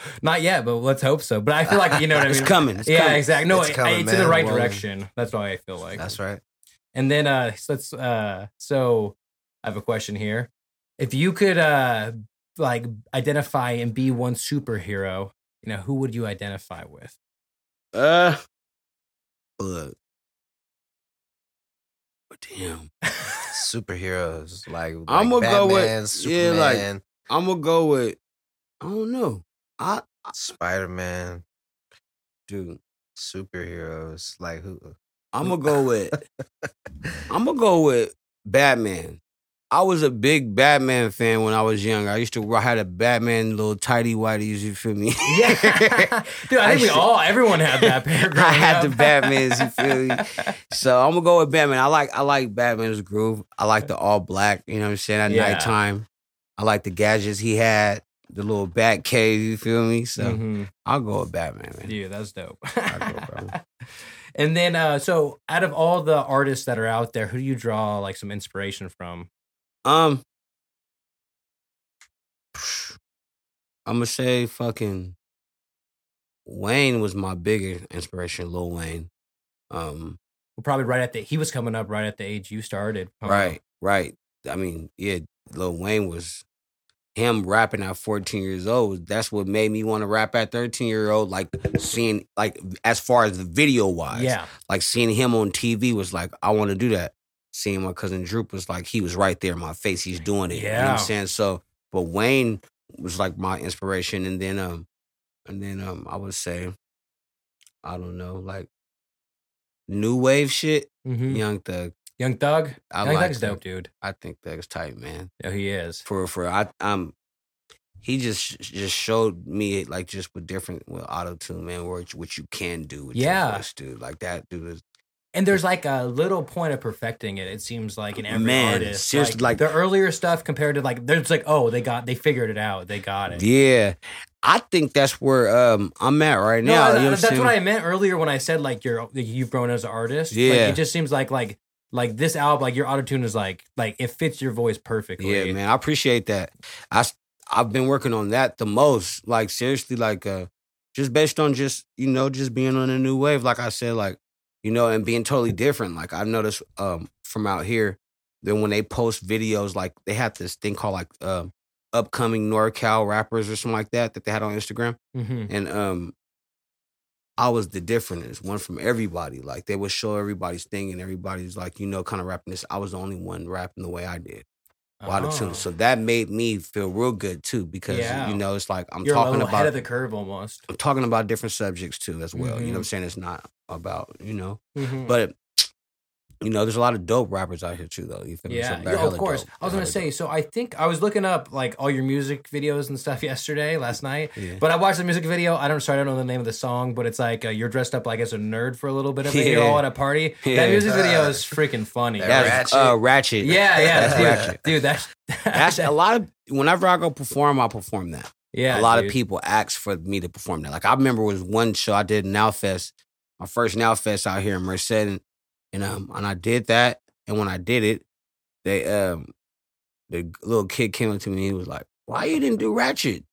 not yet, but let's hope so. But I feel like you know what I mean. It's coming. It's yeah, coming. exactly. No, It's it- coming, it's in the right Well- direction. That's why I feel like. That's right. And then uh so let's uh so I have a question here. If you could uh like identify and be one superhero, you know, who would you identify with? Uh, look. But damn, Superheroes like, like I'ma go with- Batman, yeah, like- Superman, I'm gonna go with. I don't know. I Spider Man, dude. superheroes. Like who? I'm gonna go with. I'm gonna go with Batman. I was a big Batman fan when I was younger. I used to. I had a Batman little tidy whities. You feel me? Yeah. Dude, I think we should- all everyone had that pair. I had the up. Batmans. You feel me? So I'm gonna go with Batman. I like I like Batman's groove. I like the all black. You know what I'm saying? At Yeah. nighttime, I like the gadgets he had. The little bat cave. You feel me? So Mhm. I'll go with Batman, man. Dude, that's dope. I and then uh so out of all the artists that are out there, who do you draw like some inspiration from? Um, I'm gonna say fucking Wayne was my bigger inspiration. Lil Wayne. Um, Well, probably right at the he was coming up right at the age you started. right, right. I mean, yeah, Lil Wayne was him rapping at 14 years old. That's what made me want to rap at 13 year old. Like seeing, like as far as the video wise, Yeah. like seeing him on TV was like, I want to do that. Seeing my cousin Droop was like, he was right there in my face. He's doing it. You know what Yeah. I'm saying? So, but Wayne was like my inspiration. And then, um, and then, um, I would say, I don't know, like new wave shit. hmm Young Thug. Young Thug. I Young like Thug's Thug. dope, dude. I think Thug's tight, man. Yeah, he is. For, for, I, um, he just just showed me like just with different with auto tune man what what you can do with Yeah. your voice dude like that dude is And there's like a little point of perfecting it. It seems like in every Man, artist. seriously, like- the earlier stuff compared to like, there's like, oh, they got, they figured it out. They got it. Yeah, I think that's where um I'm at right No, now. I- you know that's saying? what I meant earlier when I said like you're you've grown as an artist. Like, Yeah. it just seems like like like this album, like your auto tune is like like it fits your voice perfectly. Yeah, man, I appreciate that. I I've been working on that the most. Like seriously, like uh, just based on just you know just being on a new wave. Like I said, like you know, and being totally different. Like I've noticed um from out here, then when they post videos, like they have this thing called like um upcoming NorCal rappers or something like that that they had on Instagram. hmm and um I was the difference, one from everybody. Like they would show everybody's thing, and everybody's like, you know, kind of rapping this. I was the only one rapping the way I did, auto tune. Oh. So that made me feel real good too, because Yeah. you know, it's like I'm you're talking about ahead of the curve almost. I'm talking about different subjects too as well. You know what I'm Mhm. saying? It's not about you know, Mhm. but you know, there's a lot of dope rappers out here too, though. You feel me? Yeah, So they're yeah, of course. dope. I was gonna hella say. So I think I was looking up like all your music videos and stuff yesterday, last night. Yeah. But I watched the music video. I don't. Sorry, I don't know the name of the song, but it's like uh, you're dressed up like as a nerd for a little bit of it. You're all at a party. That Yeah. music video is freaking funny. That That's Ratchet. uh, ratchet. Yeah, yeah, That's dude, ratchet. dude. That's That's a lot of. Whenever I go perform, I perform that. yeah. a lot dude. of people ask for me to perform that. Like I remember was one show I did Now Fest, my first Now Fest out here in Merced, and, and um and I did that. And when I did it, they um the little kid came up to me. and He was like, "Why you didn't do Ratchet?"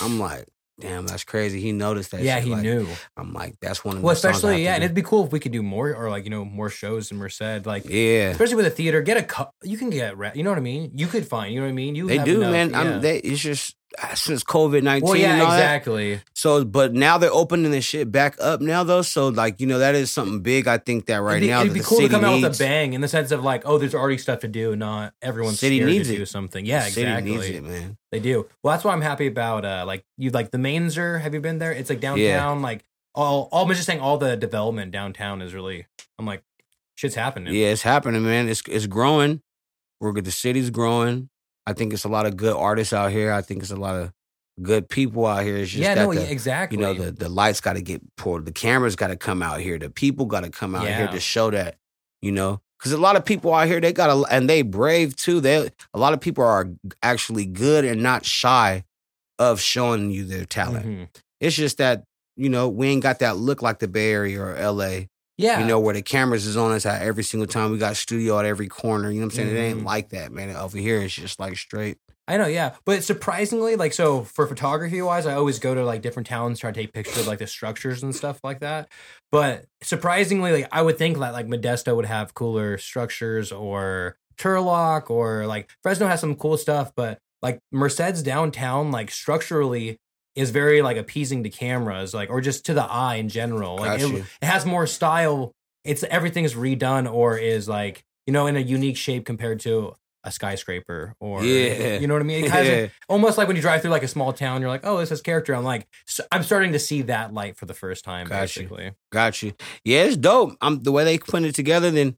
I'm like, "Damn, that's crazy." He noticed that. Yeah, shit. he Like, knew. I'm like, "That's one of Well, the songs I have especially yeah, and it'd be cool if we could do more or like you know more shows in Merced. Like yeah. especially with a theater, get a cu- you can get you know what I mean. You could find you know what I mean. You They have do, enough, man. Yeah. I'm, they, it's just since COVID nineteen. well, yeah, all that, exactly. So, but now they're opening the shit back up now, though. So, like, you know, that is something big. I think that right it'd be, now it'd be cool to come out with a bang in the sense of like, oh, there's already stuff to do. Not everyone's City needs to it. do something. Yeah, city exactly. needs it, man. They do. Well, that's why I'm happy about. Uh, like you like the Mainzer. Have you been there? It's like downtown. Like all, all I'm just saying, all the development downtown is really. I'm like, shit's happening. Yeah, it's happening, man. It's it's growing. We're good. The city's growing. I think it's a lot of good artists out here. I think it's a lot of good people out here. It's just yeah, that no, the, exactly. you know the the lights got to get pulled. The cameras got to come out here. The people got to come out here to show that. You know, because a lot of people out here they got to and they brave too. They a lot of people are actually good and not shy of showing you their talent. Mhm. It's just that you know we ain't got that look like the Bay Area or L.A. Yeah, You know, where the cameras is on us at every single time. We got studio at every corner. You know what I'm saying? It ain't Mhm. like that, man. Over here, it's just like straight. I know, yeah. But surprisingly, like so for photography wise, I always go to like different towns try to take pictures of like the structures and stuff like that. But surprisingly, like I would think that like Modesto would have cooler structures or Turlock or like Fresno has some cool stuff, but like Merced's downtown, like structurally is very like appeasing to cameras, like or just to the eye in general. Like it, it has more style. It's everything is redone or is like, you know, in a unique shape compared to a skyscraper or Yeah. you know what I mean? It has a- Yeah. almost like when you drive through like a small town, you're like, oh, this has character. I'm like, so I'm starting to see that light for the first time, Got you. Got you. Yeah, it's dope. I'm the way they put it together. Then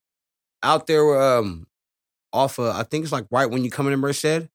out there, um, off of I think it's like right when you come into Merced,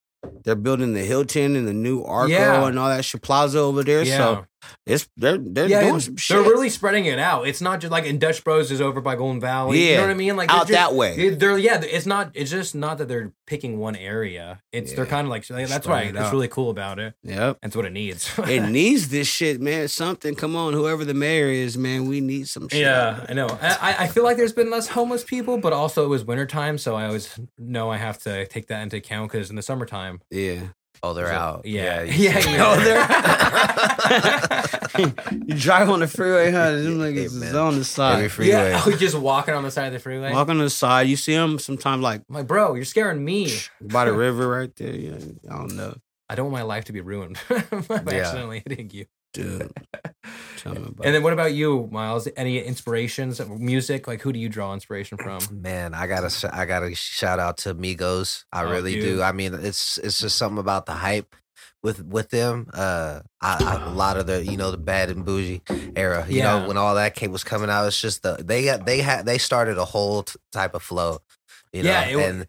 they're building the Hilton and the new Arco Yeah. and all that shit plaza over there. Yeah. So it's they're they're yeah, doing they're really spreading it out. It's not just like in Dutch Bros is over by Golden Valley. Yeah, you know what I mean? Like out just- that way. They're yeah. It's not. It's just not that they're picking one area. It's they're kind of like that's right. it That's really cool about it. Yep. That's what it needs. it needs this shit, man. Something. Come on, whoever the mayor is, man. We need some shit. Yeah, I know. I, I- I feel like there's been less homeless people, but also it was wintertime, so I always know I have to take that into account because in the summertime, Yeah. Oh, they're So, out. yeah, you yeah, see- yeah. Oh, you drive on the freeway, huh? Them Hey, niggas is on the side. Every freeway. yeah, oh, just walking on the side of the freeway. Walking on the side. You see them sometimes like I'm like, bro, you're scaring me. by the river right there. Yeah, I don't know, I don't want my life to be ruined by Yeah. accidentally hitting you. Dude. Tell me about And then what about you, Miles? Any inspirations, music? Like, who do you draw inspiration from? Man, I gotta sh- I gotta shout out to Migos. I Oh, really dude. do. I mean, it's it's just something about the hype with with them. Uh, I, I, a lot of the you know the bad and bougie era. You Yeah. know when all that came was coming out, it's just the they got they had they started a whole t- type of flow. You know, Yeah, it wa- and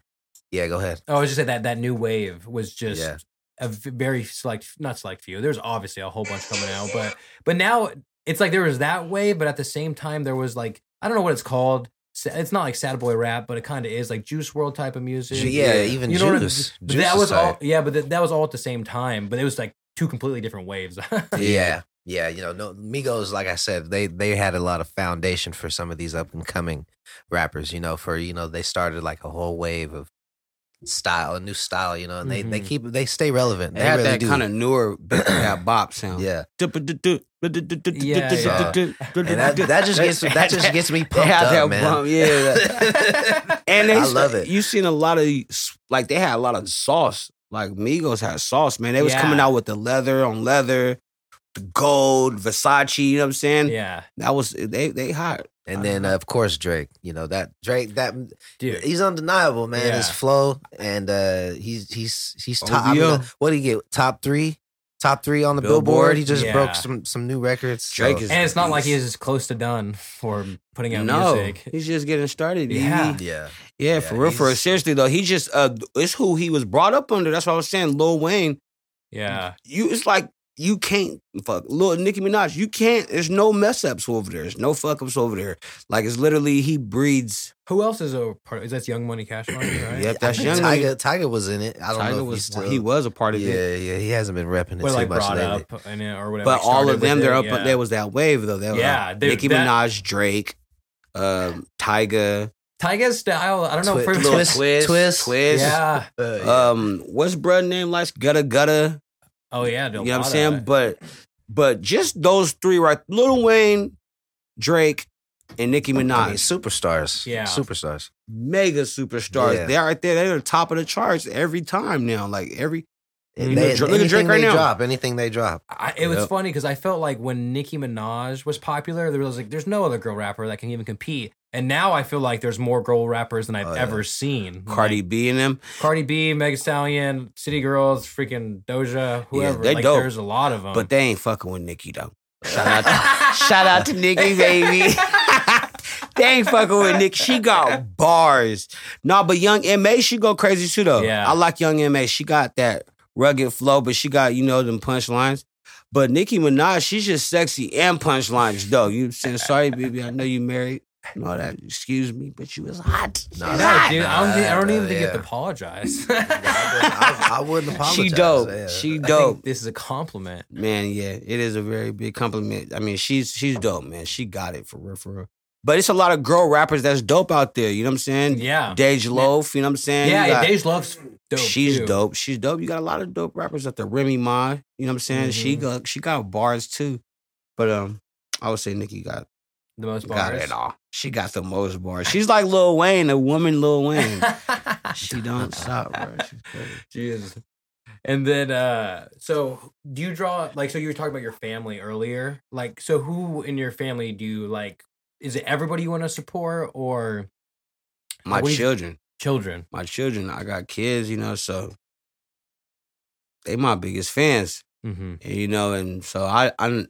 yeah, go ahead. Oh, I was just saying that that new wave was just Yeah. A v- very select, not select few. There's obviously a whole bunch coming out, but but now it's like there was that wave, but at the same time there was like I don't know what it's called. It's not like sad boy rap, but it kind of is like Juice WRLD type of music. Ju- yeah, even You know what I- Juice. Juice that is was all. Yeah, but th- that was all at the same time. But it was like two completely different waves. Yeah. Yeah, you know, no Migos, like I said, they they had a lot of foundation for some of these up and coming rappers, you know, for you know, they started like a whole wave of style, a new style, you know, and they they Mhm. keep they stay relevant. They, They, had really that do. kind of newer that bop sound. yeah. Yeah, And that, that just gets that just gets me pumped up, man. bump, yeah. and they I love it. You seen a lot of like they had a lot of sauce. Like Migos had sauce, man. They was Yeah. coming out with the leather on leather, the gold, Versace. You know what I'm saying? yeah, That was they they hot. And then uh, of course Drake, you know that Drake that dude. he's undeniable, man. His flow and uh he's he's he's top. I mean, what did he get? Top three, top three on the Billboard? Billboard. He just Yeah. broke some some new records. so- Drake is- And it's not like he's close to done for putting out no, music. he's just getting started. He- Yeah. yeah. yeah, Yeah, for real. For seriously though, he just uh, it's who he was brought up under. That's what I was saying. Lil Wayne, Yeah, you it's like you can't fuck Lil Nicki Minaj. You can't. There's no mess ups over there. There's no fuck ups over there. Like it's literally he breeds. who else is a part? Is that Young Money, Cash Money? Right? Yep, I that's think young. Tyga Tyga was in it. I don't Tyga know if was he's still. he was a part of yeah, it. yeah. Yeah. He hasn't been repping it Or too like much lately. up and, or whatever. But all of them, they're it, up. yeah. There was that wave though. There Yeah, like they- Nicki that- Minaj, Drake, um, Tyga, Tyga's style. I don't know. Twi- for Lil Twist, Twist, Twist. Twist. Yeah. Um, what's brother name? Like Gutta Gutta. Oh yeah. You know what I'm saying? But but just those three right, Lil Wayne, Drake, and Nicki I mean, Minaj, superstars. Yeah. superstars. mega superstars. Yeah. They're right there. They're the top of the charts every time now. Like every And they, look at Drake anything right they now. drop, anything they drop. I, it was Yep. funny because I felt like when Nicki Minaj was popular, there was like, there's no other girl rapper that can even compete. And now I feel like there's more girl rappers than I've Oh, yeah. ever seen. Cardi Like, B and them. Cardi B, Meg Stallion, City Girls, freaking Doja, whoever. Yeah, they like, dope. There's a lot of them. But they ain't fucking with Nicki though. Shout out to, shout out to Nicki, baby. they ain't fucking with Nick. She got bars. Nah, but young MA, she go crazy too though. Yeah. I like young MA. She got that rugged flow, but she got, you know, them punchlines. But Nicki Minaj, she's just sexy and punchlines though. You saying sorry, baby? I know you married. And all that. Excuse me, but you was hot. No, She's No, hot. dude, I don't, think, I don't even think you have to apologize. I, I wouldn't apologize. She dope. Yeah. She I think dope. this is a compliment. Man, yeah, it is a very big compliment. I mean, she's she's dope, man. She got it for real, for real. But it's a lot of girl rappers that's dope out there. You know what I'm saying? Yeah. Dej Loaf. You know what I'm saying? Yeah, You yeah got- Dej Loaf's dope. she's too. dope. She's dope. You got a lot of dope rappers out there. Remy Ma. You know what I'm saying? She Mhm. got she got bars too. But um, I would say Nicki got The most got bars. it all. She got the most bars. She's like Lil Wayne, a woman Lil Wayne. she don't stop, bro. She's crazy. Jesus. And then, uh, so do you draw like so you were talking about your family earlier? Like, so who in your family do you like? Is it everybody you want to support or My What you- children. children? my children. I got kids, you know, so they my biggest fans, Mm-hmm. and, you know, and so I I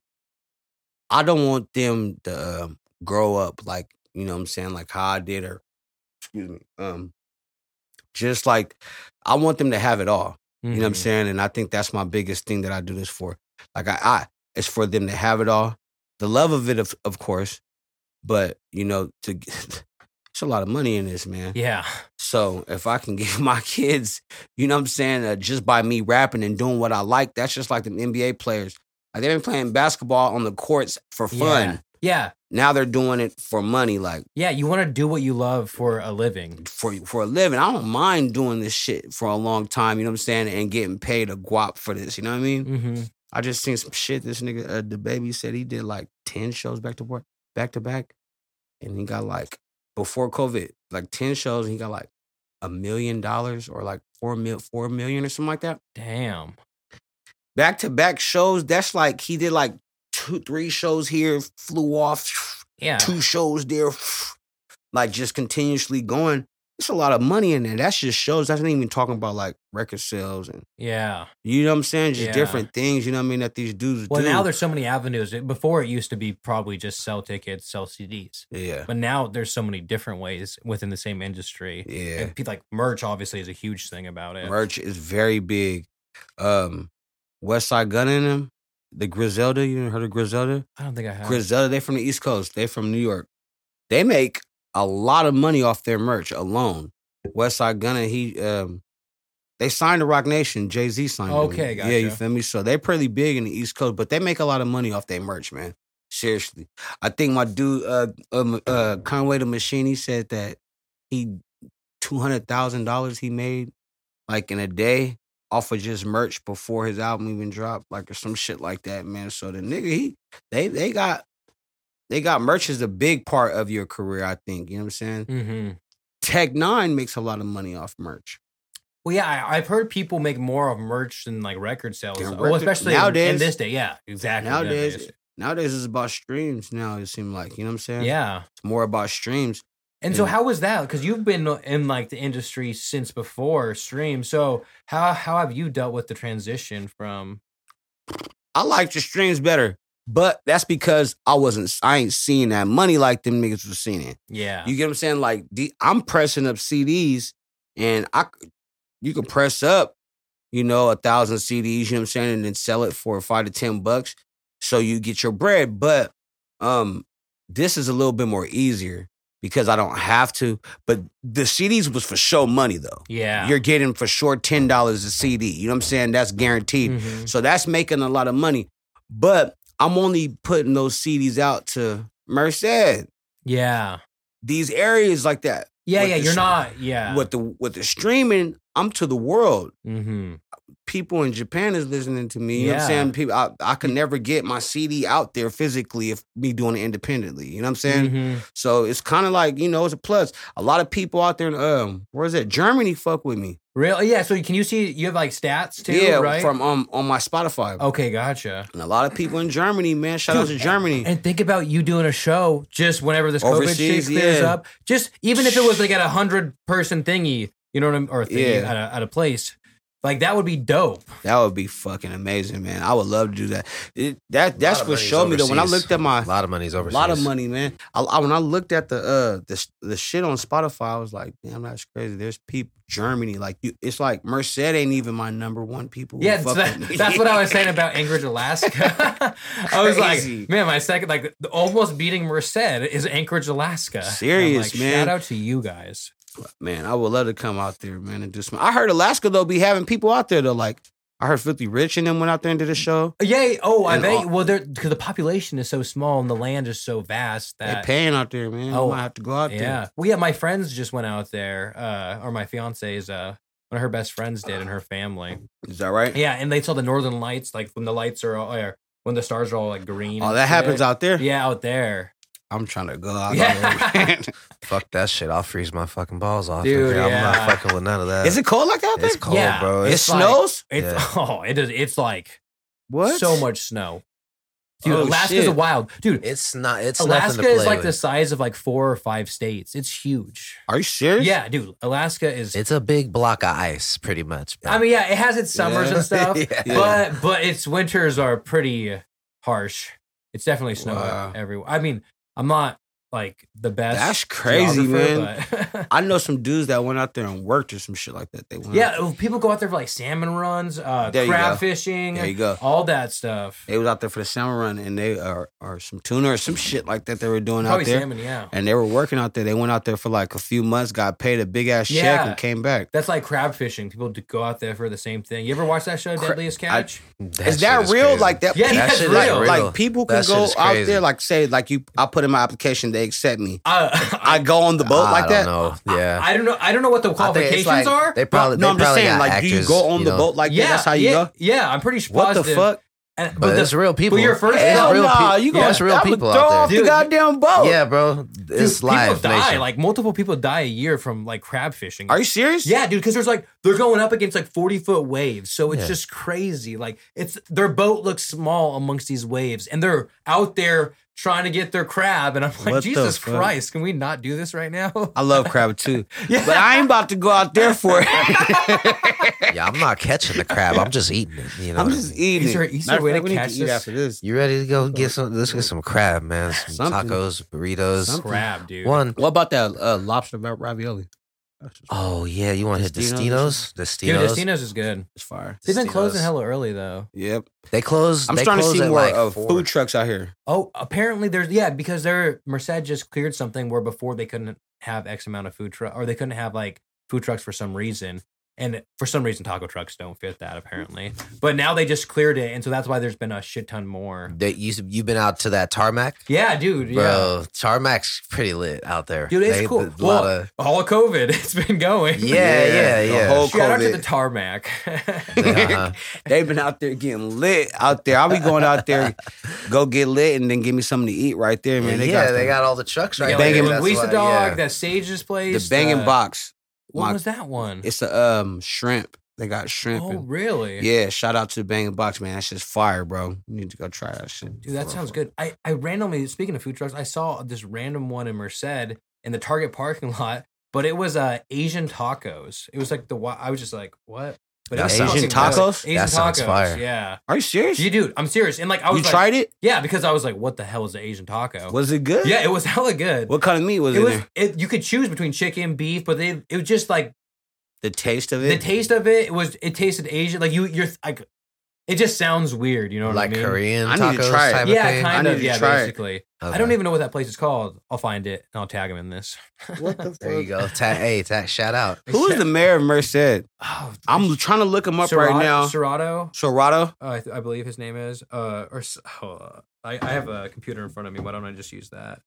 I don't want them to um, grow up like you know what I'm saying like how I did or excuse me um just like I want them to have it all. You know what Mm-hmm. I'm saying? And I think that's my biggest thing that I do this for. Like I, I it's for them to have it all. The love of it, of, of course, but you know, to it's a lot of money in this, man. Yeah. So if I can give my kids, you know what I'm saying, uh, just by me rapping and doing what I like, that's just like the NBA players. Like they've been playing basketball on the courts for fun. Yeah. Now they're doing it for money, like Yeah. You want to do what you love for a living. for for a living. I don't mind doing this shit for a long time, you know what I'm saying, and getting paid a guap for this. You know what I mean? Mm-hmm. I just seen some shit. This nigga, uh, DaBaby said he did like ten shows back to work, back to back, and he got like before COVID, like ten shows, and he got like a million dollars or like four mil, four million or something like that. Damn. Back to back shows. That's like he did like two, three shows here, flew off, Yeah. two shows there, like just continuously going. It's a lot of money in there. That's just shows. That's not even talking about like record sales and Yeah. you know what I'm saying. Just Yeah. different things. You know what I mean that these dudes Well, do. now there's so many avenues. Before it used to be probably just sell tickets, sell CDs. yeah, But now there's so many different ways within the same industry. yeah. And like merch obviously is a huge thing about it. Merch is very big. Um, Westside Gunn in them, the Griselda. You heard of Griselda? I don't think I have. Griselda. They from the East Coast. They from New York. They make a lot of money off their merch alone. West Side Gunna, he um, they signed to Roc Nation. Jay Z signed. them. Okay, Yeah, you gotcha. feel me? So they're pretty big in the East Coast, but they make a lot of money off their merch, man. Seriously, I think my dude, uh, um, uh, Conway the Machine, he said that he two hundred thousand dollars he made like in a day off of just merch before his album even dropped, like or some shit like that, man. So the nigga, he they they got they got merch is a big part of your career, I think. You know what I'm saying? hmm Tech N9ne makes a lot of money off merch. Well, yeah, I, I've heard people make more of merch than like record sales. Record- especially in- in this day. Yeah, exactly. Nowadays, nowadays it's about streams. Now it seems like you know what I'm saying. yeah. it's more about streams. And so, how was that? Because you've been in like the industry since before stream. So, how how have you dealt with the transition from? I like the streams better, but that's because I wasn't. I ain't seeing that money like them niggas was seeing it. Yeah, You get what I'm saying? Like the, I'm pressing up CDs, and I you can press up, you know, a thousand CDs. You know what I'm saying, and then sell it for five to ten bucks, so you get your bread. But um, this is a little bit more easier because I don't have to. But the CDs was for show money though. yeah. You're getting for sure ten dollars a CD. You know what I'm saying? That's guaranteed. Mhm. So that's making a lot of money. But I'm only putting those CDs out to Merced. yeah, These areas like that. yeah, yeah. You're sh- not. Yeah. With the with the streaming, I'm to the world. Mm-hmm. People in Japan is listening to me. You know what I'm saying? People I, I can never get my CD out there physically if me doing it independently. You know what I'm saying? Mm-hmm. So it's kind of like, you know, it's a plus. A lot of people out there in um, where is it? Germany fuck with me. Really? Yeah. So can you see? You have like stats too, yeah, right? from um on my Spotify. okay, gotcha. And a lot of people in Germany, man. Shout out to Germany. And think about you doing a show just whenever this COVID Overseas, shit clears yeah. up. Just even if it was like at a hundred person thingy, you know what I'm or thingy Yeah. at, a, at a place. Like that would be dope. That would be fucking amazing, man. I would love to do that. It, that that's of what money's showed me though. When I looked at my A lot of money's over. a lot of money, man. I, I- when I looked at the uh the the shit on Spotify, I was like, damn, that's crazy. There's people Germany, like you. It's like Merced ain't even my number one people. Yeah, so that- that's what I was saying about Anchorage, Alaska. I was like, man, my second, like, almost beating Merced is Anchorage, Alaska. And Serious, like, man. Shout out to you guys. Man, I would love to come out there, man, and do some. I heard Alaska though be having people out there though. Like I heard Filthy Rich and them went out there and did a show. Yay! Oh, I bet. well, because the population is so small and the land is so vast that paying out there, man. Oh, I have to go out yeah. there. Yeah. Well, yeah, my friends just went out there, uh, or my fiance's, uh, one of her best friends did, and her family. Is that right? Yeah, and they saw the northern lights, like when the lights are, all, or when the stars are all like green. Oh, that happens out there. Yeah, out there. I'm trying to go out Yeah. there. Fuck that shit. I'll freeze my fucking balls off. Dude, nigga. I'm not fucking with none of that. Is it cold like that out there? It's cold, Yeah. bro. It It's like- snows. It's Yeah. oh, it is. It's like What? so much snow. Dude, Oh, Alaska's a shit. wild dude. it's not. It's Alaska nothing to is like with. the size of like four or five states. It's huge. Are you serious? Yeah, dude. Alaska is. It's a big block of ice, pretty much. bro. I mean, yeah, it has its summers Yeah. and stuff, Yeah. but but its winters are pretty harsh. It's definitely snow Wow. everywhere. I mean, I'm not like the best. That's crazy, man. I know some dudes that went out there and worked or some shit like that. They went. yeah, people go out there for like salmon runs, uh, There you crab go. fishing, There you go. all that stuff. They was out there for the salmon run and they are or some tuna or some shit like that they were doing Probably out there. salmon, yeah. And they were working out there. They went out there for like a few months, got paid a big ass check Yeah. and came back. That's like crab fishing. People d- go out there for the same thing. You ever watch that show, Cra- Deadliest Catch? That is that real? crazy. Like that? Yeah, people, that's like, real. like people can That shit go is out crazy. there, like say, like you, I put in my application, they accept me. Uh, I go on the boat I like that. don't know. Yeah. I don't know. I don't know what the qualifications like- are. They probably. no, they I'm just saying, got like, do you go on you the know. boat like yeah, that? That's how you yeah, go. Yeah, I'm pretty sure. What the fuck? And, But the- it's real people. your first It's job- real Hell nah, people. you yeah, gonna it's real I'ma people throw out off there. Dude, the goddamn boat. Yeah, bro. It's Dude, live. People die. nation. Like multiple people die a year from like crab fishing. Are you serious? Yeah, dude, because there's like they're going up against like 40 foot waves. So it's Yeah. just crazy. Like it's their boat looks small amongst these waves and they're out there trying to get their crab. And I'm like, What Jesus? Christ, can we not do this right now? I love crab too, Yeah. but I ain't about to go out there for it. yeah, I'm not catching the crab. I'm just eating it. You know. I'm just eating. Is there- it. is there a Matter of way to fact, we catch eat after this. You ready to go get some? Let's get some crab, man. Some Something. tacos, burritos. Something. crab, dude. One. What about that uh, lobster ravioli? Oh yeah, you want to hit Destino's? Destinos? Dude, Destinos. Destino's is good. It's fire. They've been Destino's. closing hella early though. Yep. They close. I'm they starting to see more like of four. food trucks out here. Oh, apparently there's yeah, because they're Merced just cleared something where before they couldn't have X amount of food truck or they couldn't have like food trucks for some reason. And for some reason taco trucks don't fit that apparently. But now they just cleared it and so that's why there's been a shit ton more. That you you've been out to that tarmac, Yeah, dude. Yeah. bro? Tarmac's pretty lit out there, Dude, it's They- cool. A lot of all of COVID, it's been going. yeah, yeah, the yeah. whole Shout out to the tarmac. Uh-huh. They've been out there getting lit out there. I'll be going out there, go get lit, and then give me something to eat right there, man. They yeah, got they the, got all the trucks right yeah, there. like Banging- the That's Luisa why- dog, yeah. that Sage's place. the banging uh, box. What My- was that one? It's a um shrimp. They got shrimp. Oh, and- really? yeah, shout out to the banging box, man. That's just fire, bro. You need to go try that shit. Dude, that sounds good. I, I randomly, speaking of food trucks, I saw this random one in Merced in the Target parking lot, but it was uh, Asian tacos. It was like the, I was just like, what? But That was sounds fucking good. good. Tacos? Asian That sounds tacos. fire. Yeah. Are you serious? You dude, I'm serious. And like, I You was like, tried it? Yeah, because I was like, what the hell is an Asian taco? Was it good? yeah, it was hella good. What kind of meat was it in was, it, you could choose between chicken, beef, but they, it was just like The taste of it. the taste of it was, it tasted Asian. Like you, you're like, it just sounds weird. You know what like I mean? Like Korean I need to tacos try it. type Yeah, of thing. I kind need of. to Yeah, try it. basically. I don't even know what that place is called. I'll find it and I'll tag him in this. what the There you go. Ta- hey, ta- shout out. Who is the mayor of Merced? Oh, I'm trying to look him up right now. Serratto, Serratto. uh, I, th- I believe his name is. Uh, or s- oh, uh, I, I have a computer in front of me. Why don't I just use that?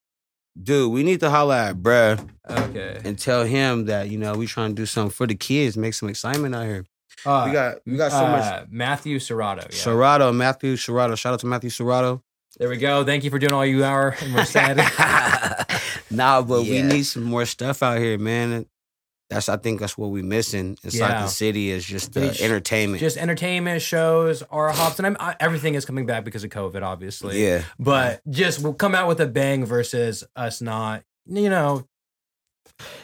Dude, we need to holla at bruh Okay. and tell him that, you know, we trying to do something for the kids, make some excitement out here. Uh, we got we got so much uh, Matthew Serratto. Yeah. Serratto, Matthew Serratto. Shout out to Matthew Serratto. there we go. Thank you for doing all you are. And we're sad. Nah, but we need some more stuff out here, man. That's I think that's what we're missing inside Yeah. the city is just the entertainment. just entertainment shows are hops, and I'm, I, everything is coming back because of COVID, obviously. yeah. But just we'll come out with a bang versus us not. You know,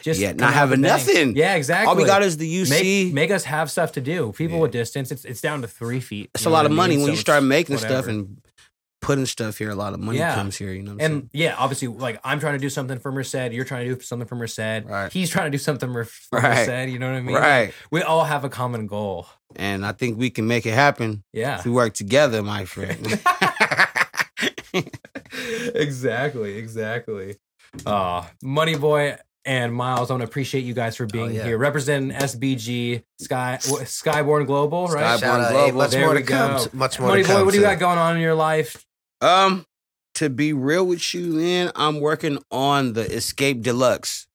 just Yeah, not having with a bang. nothing. Yeah, exactly. All we got is the UC. make, make us have stuff to do. People Yeah. with distance, it's it's down to three feet. it's a lot of I money mean? when So you start making whatever. stuff and putting stuff here. A lot of money Yeah. comes here. You know. What I'm And yeah, obviously, like I'm trying to do something for Merced. You're trying to do something for Merced. Right. He's trying to do something for Right. Merced. You know what I mean? saying? right. We all have a common goal. And I think we can make it happen Yeah. if we work together, my friend. exactly. Exactly. Uh, Money Boy and Miles, I want to appreciate you guys for being yeah. here, representing SBG Sky what, Sky Born Global, right? Sky Born Shout out, hey, Global. much There more to come. go. Much more Money to Boy, come. what do you got going on in your life? um, to be real with you, man, I'm working on the Escape Deluxe.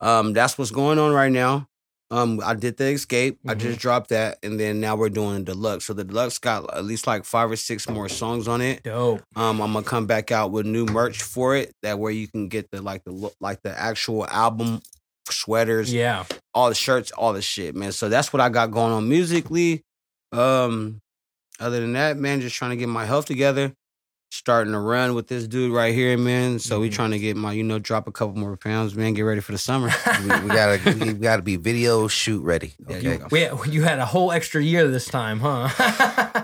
Um, that's what's going on right now. Um, I did the Escape. I Mhm. just dropped that, and then now we're doing Deluxe. So the Deluxe got at least like five or six more songs on it. Dope. Um, I'm gonna come back out with new merch for it. That way you can get the like the look like the actual album sweaters, Yeah. all the shirts, all the shit, man. So that's what I got going on musically. Um, other than that, man, just trying to get my health together. Starting to run with this dude right here, man. So we Mhm. trying to get my, you know, drop a couple more pounds, man. Get ready for the summer. we, we gotta we gotta be video shoot ready. Yeah, Okay. yeah. We, you had a whole extra year this time, huh?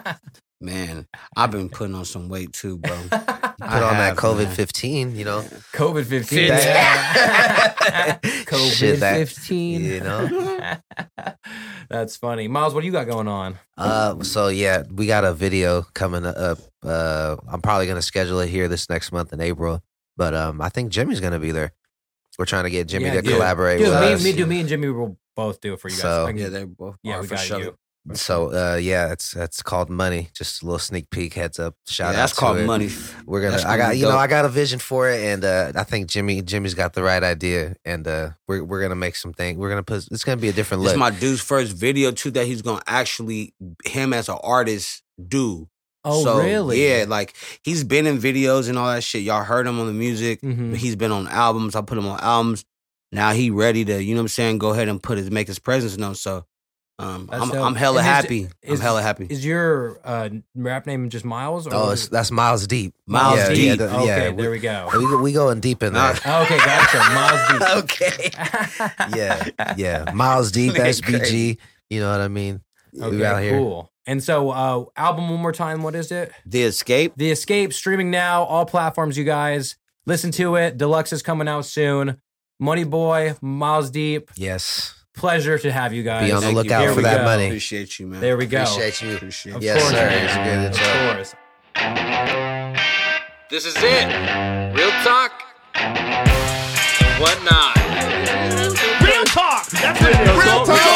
man, I've been putting on some weight too, bro. Put I on that COVID man. fifteen, you know. COVID 15. That- COVID Shit, that- 15. you know? That's funny. Miles, what do you got going on? Uh, so yeah, we got a video coming up. Uh, I'm probably gonna schedule it here this next month in April. But um, I think Jimmy's gonna be there. We're trying to get Jimmy Yeah, to dude. collaborate Dude, with me, us. me, do me and Jimmy will both do it for you guys. So- I can- Yeah, they both. yeah, are we for got sure. you. So uh, yeah, it's that's called money. Just a little sneak peek, heads up. Shout Yeah, out. that's to called it. money. We're gonna. That's I got you know. I got a vision for it, and uh, I think Jimmy Jimmy's got the right idea, and uh, we're we're gonna make some things. We're gonna put. It's gonna be a different This look. is my dude's first video too that he's gonna actually him as an artist do. Oh, So, really? Yeah, like he's been in videos and all that shit. Y'all heard him on the music. Mhm. He's been on albums. I put him on albums. Now he ready to, you know what I'm saying, go ahead and put his make his presence known. So um I'm dope. I'm hella is- happy. is- I'm hella happy. Is your uh, rap name just Miles? Or oh, it's, that's Miles Deep. Miles yeah, Deep. Yeah, the- okay, yeah, there we, we go. we go- we going deep in there. okay, gotcha. Miles Deep. okay. yeah, yeah. Miles Deep, SBG. You know what I mean? Okay, we out here. cool. And so, uh, album one more time. What is it? The Escape. The Escape streaming now, all platforms. You guys listen to it. Deluxe is coming out soon. Money Boy, Miles Deep. Yes pleasure to have you guys. Be on the lookout for that go. money. Appreciate you, man. There we go. Appreciate you. Appreciate of yes, course, sir. Good. Of course. This is it. Real talk. What not? Real talk. That's it. Real, talk.